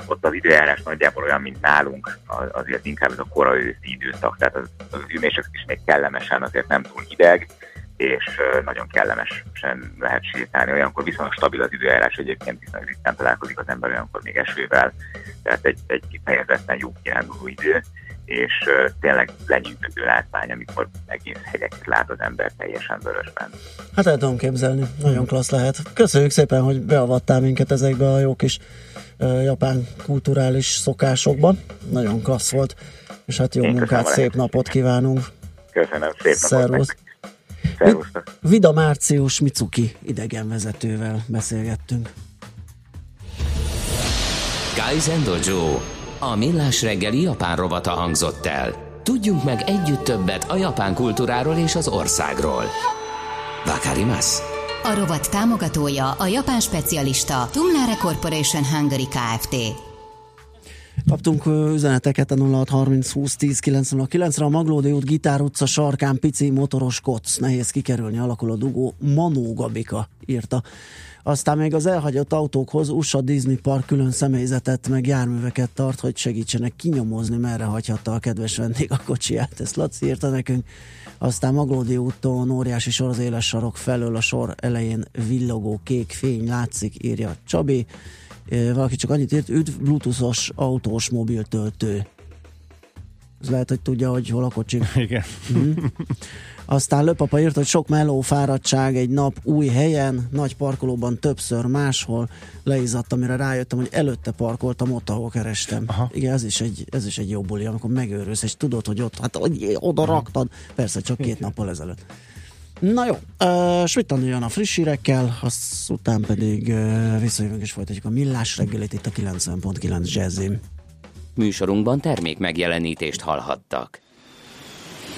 ott az időjárás nagyjából olyan, mint nálunk, azért inkább ez a kora őszi időszak, tehát az, az ülések is még kellemesen, azért nem túl hideg, és nagyon kellemesen lehet sétálni. Olyankor viszonylag stabil az időjárás, egyébként viszonylag ritkán találkozik az ember olyankor még esővel, tehát egy, egy kifejezetten jó kiránduló idő, és tényleg lenyűgöző látvány, amikor egész hegyeket lát az ember teljesen vörösben. Hát el tudom képzelni, nagyon klassz lehet. Köszönjük szépen, hogy beavattál minket ezekbe a jó kis japán kulturális szokásokban. Nagyon klassz volt, és hát jó Én munkát, szép napot kívánunk. Köszönöm, szép Szervusz. napot Vida Március Micuki idegenvezetővel beszélgettünk. Kaizen Dojo a Millás reggeli japán rovata hangzott el. Tudjunk meg együtt többet a japán kultúráról és az országról. Vakarimasu. A rovat támogatója a japán specialista Tumlare Corporation Hungary Kft. Kaptunk üzeneteket a 0630 20 10 909-re. A Maglódi út Gitár utca sarkán pici motoros koc. Nehéz kikerülni, alakul a dugó. Manó Gabika írta. Aztán még az elhagyott autókhoz USA Disney Park külön személyzetet, meg járműveket tart, hogy segítsenek kinyomozni, merre hagyhatta a kedves vendég a kocsiját. Ezt Laci írta nekünk. Aztán Maglódi úton óriási sor az éles sarok felől a sor elején villogó kék fény látszik, írja Csabi. Valaki csak annyit írt, üdv bluetoothos autós mobiltöltő. Ez lehet, hogy tudja, hogy hol a kocsi. Igen. Mm. Aztán Löpapa írt, hogy sok meló fáradtság egy nap új helyen, nagy parkolóban többször máshol leizadt, amire rájöttem, hogy előtte parkoltam ott, ahol kerestem. Aha. Igen, ez is, egy, ez is egy jó buli, amikor megőrülsz, és tudod, hogy ott, hát hogy oda Aha. raktad. Persze, csak két <laughs> nappal ezelőtt. Na jó, uh, Svittan jön a friss hírekkel, aztán pedig uh, visszajövünk és folytatjuk a millás reggelit itt a 90.9 Jazzim. Műsorunkban termék megjelenítést hallhattak.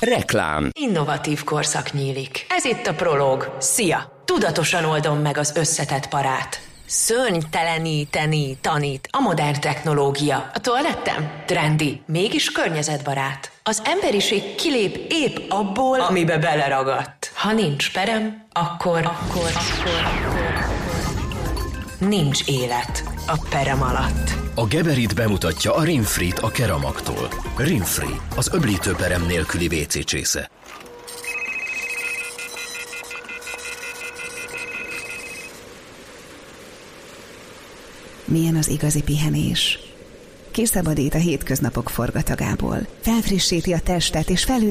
Reklám. Innovatív korszak nyílik. Ez itt a Prolog. Szia! Tudatosan oldom meg az összetett parát. Szörnyteleníteni tanít a modern technológia. A toalettem? Trendi, mégis környezetbarát. Az emberiség kilép épp abból, amibe beleragadt. Ha nincs perem, akkor, akkor, akkor, akkor nincs élet a perem alatt. A Geberit bemutatja a Rinfrit a Keramaktól. Rinfri, az öblítő perem nélküli WC csésze. Milyen az igazi pihenés? Kiszabadít a hétköznapok forgatagából, felfrissíti a testet és felüdi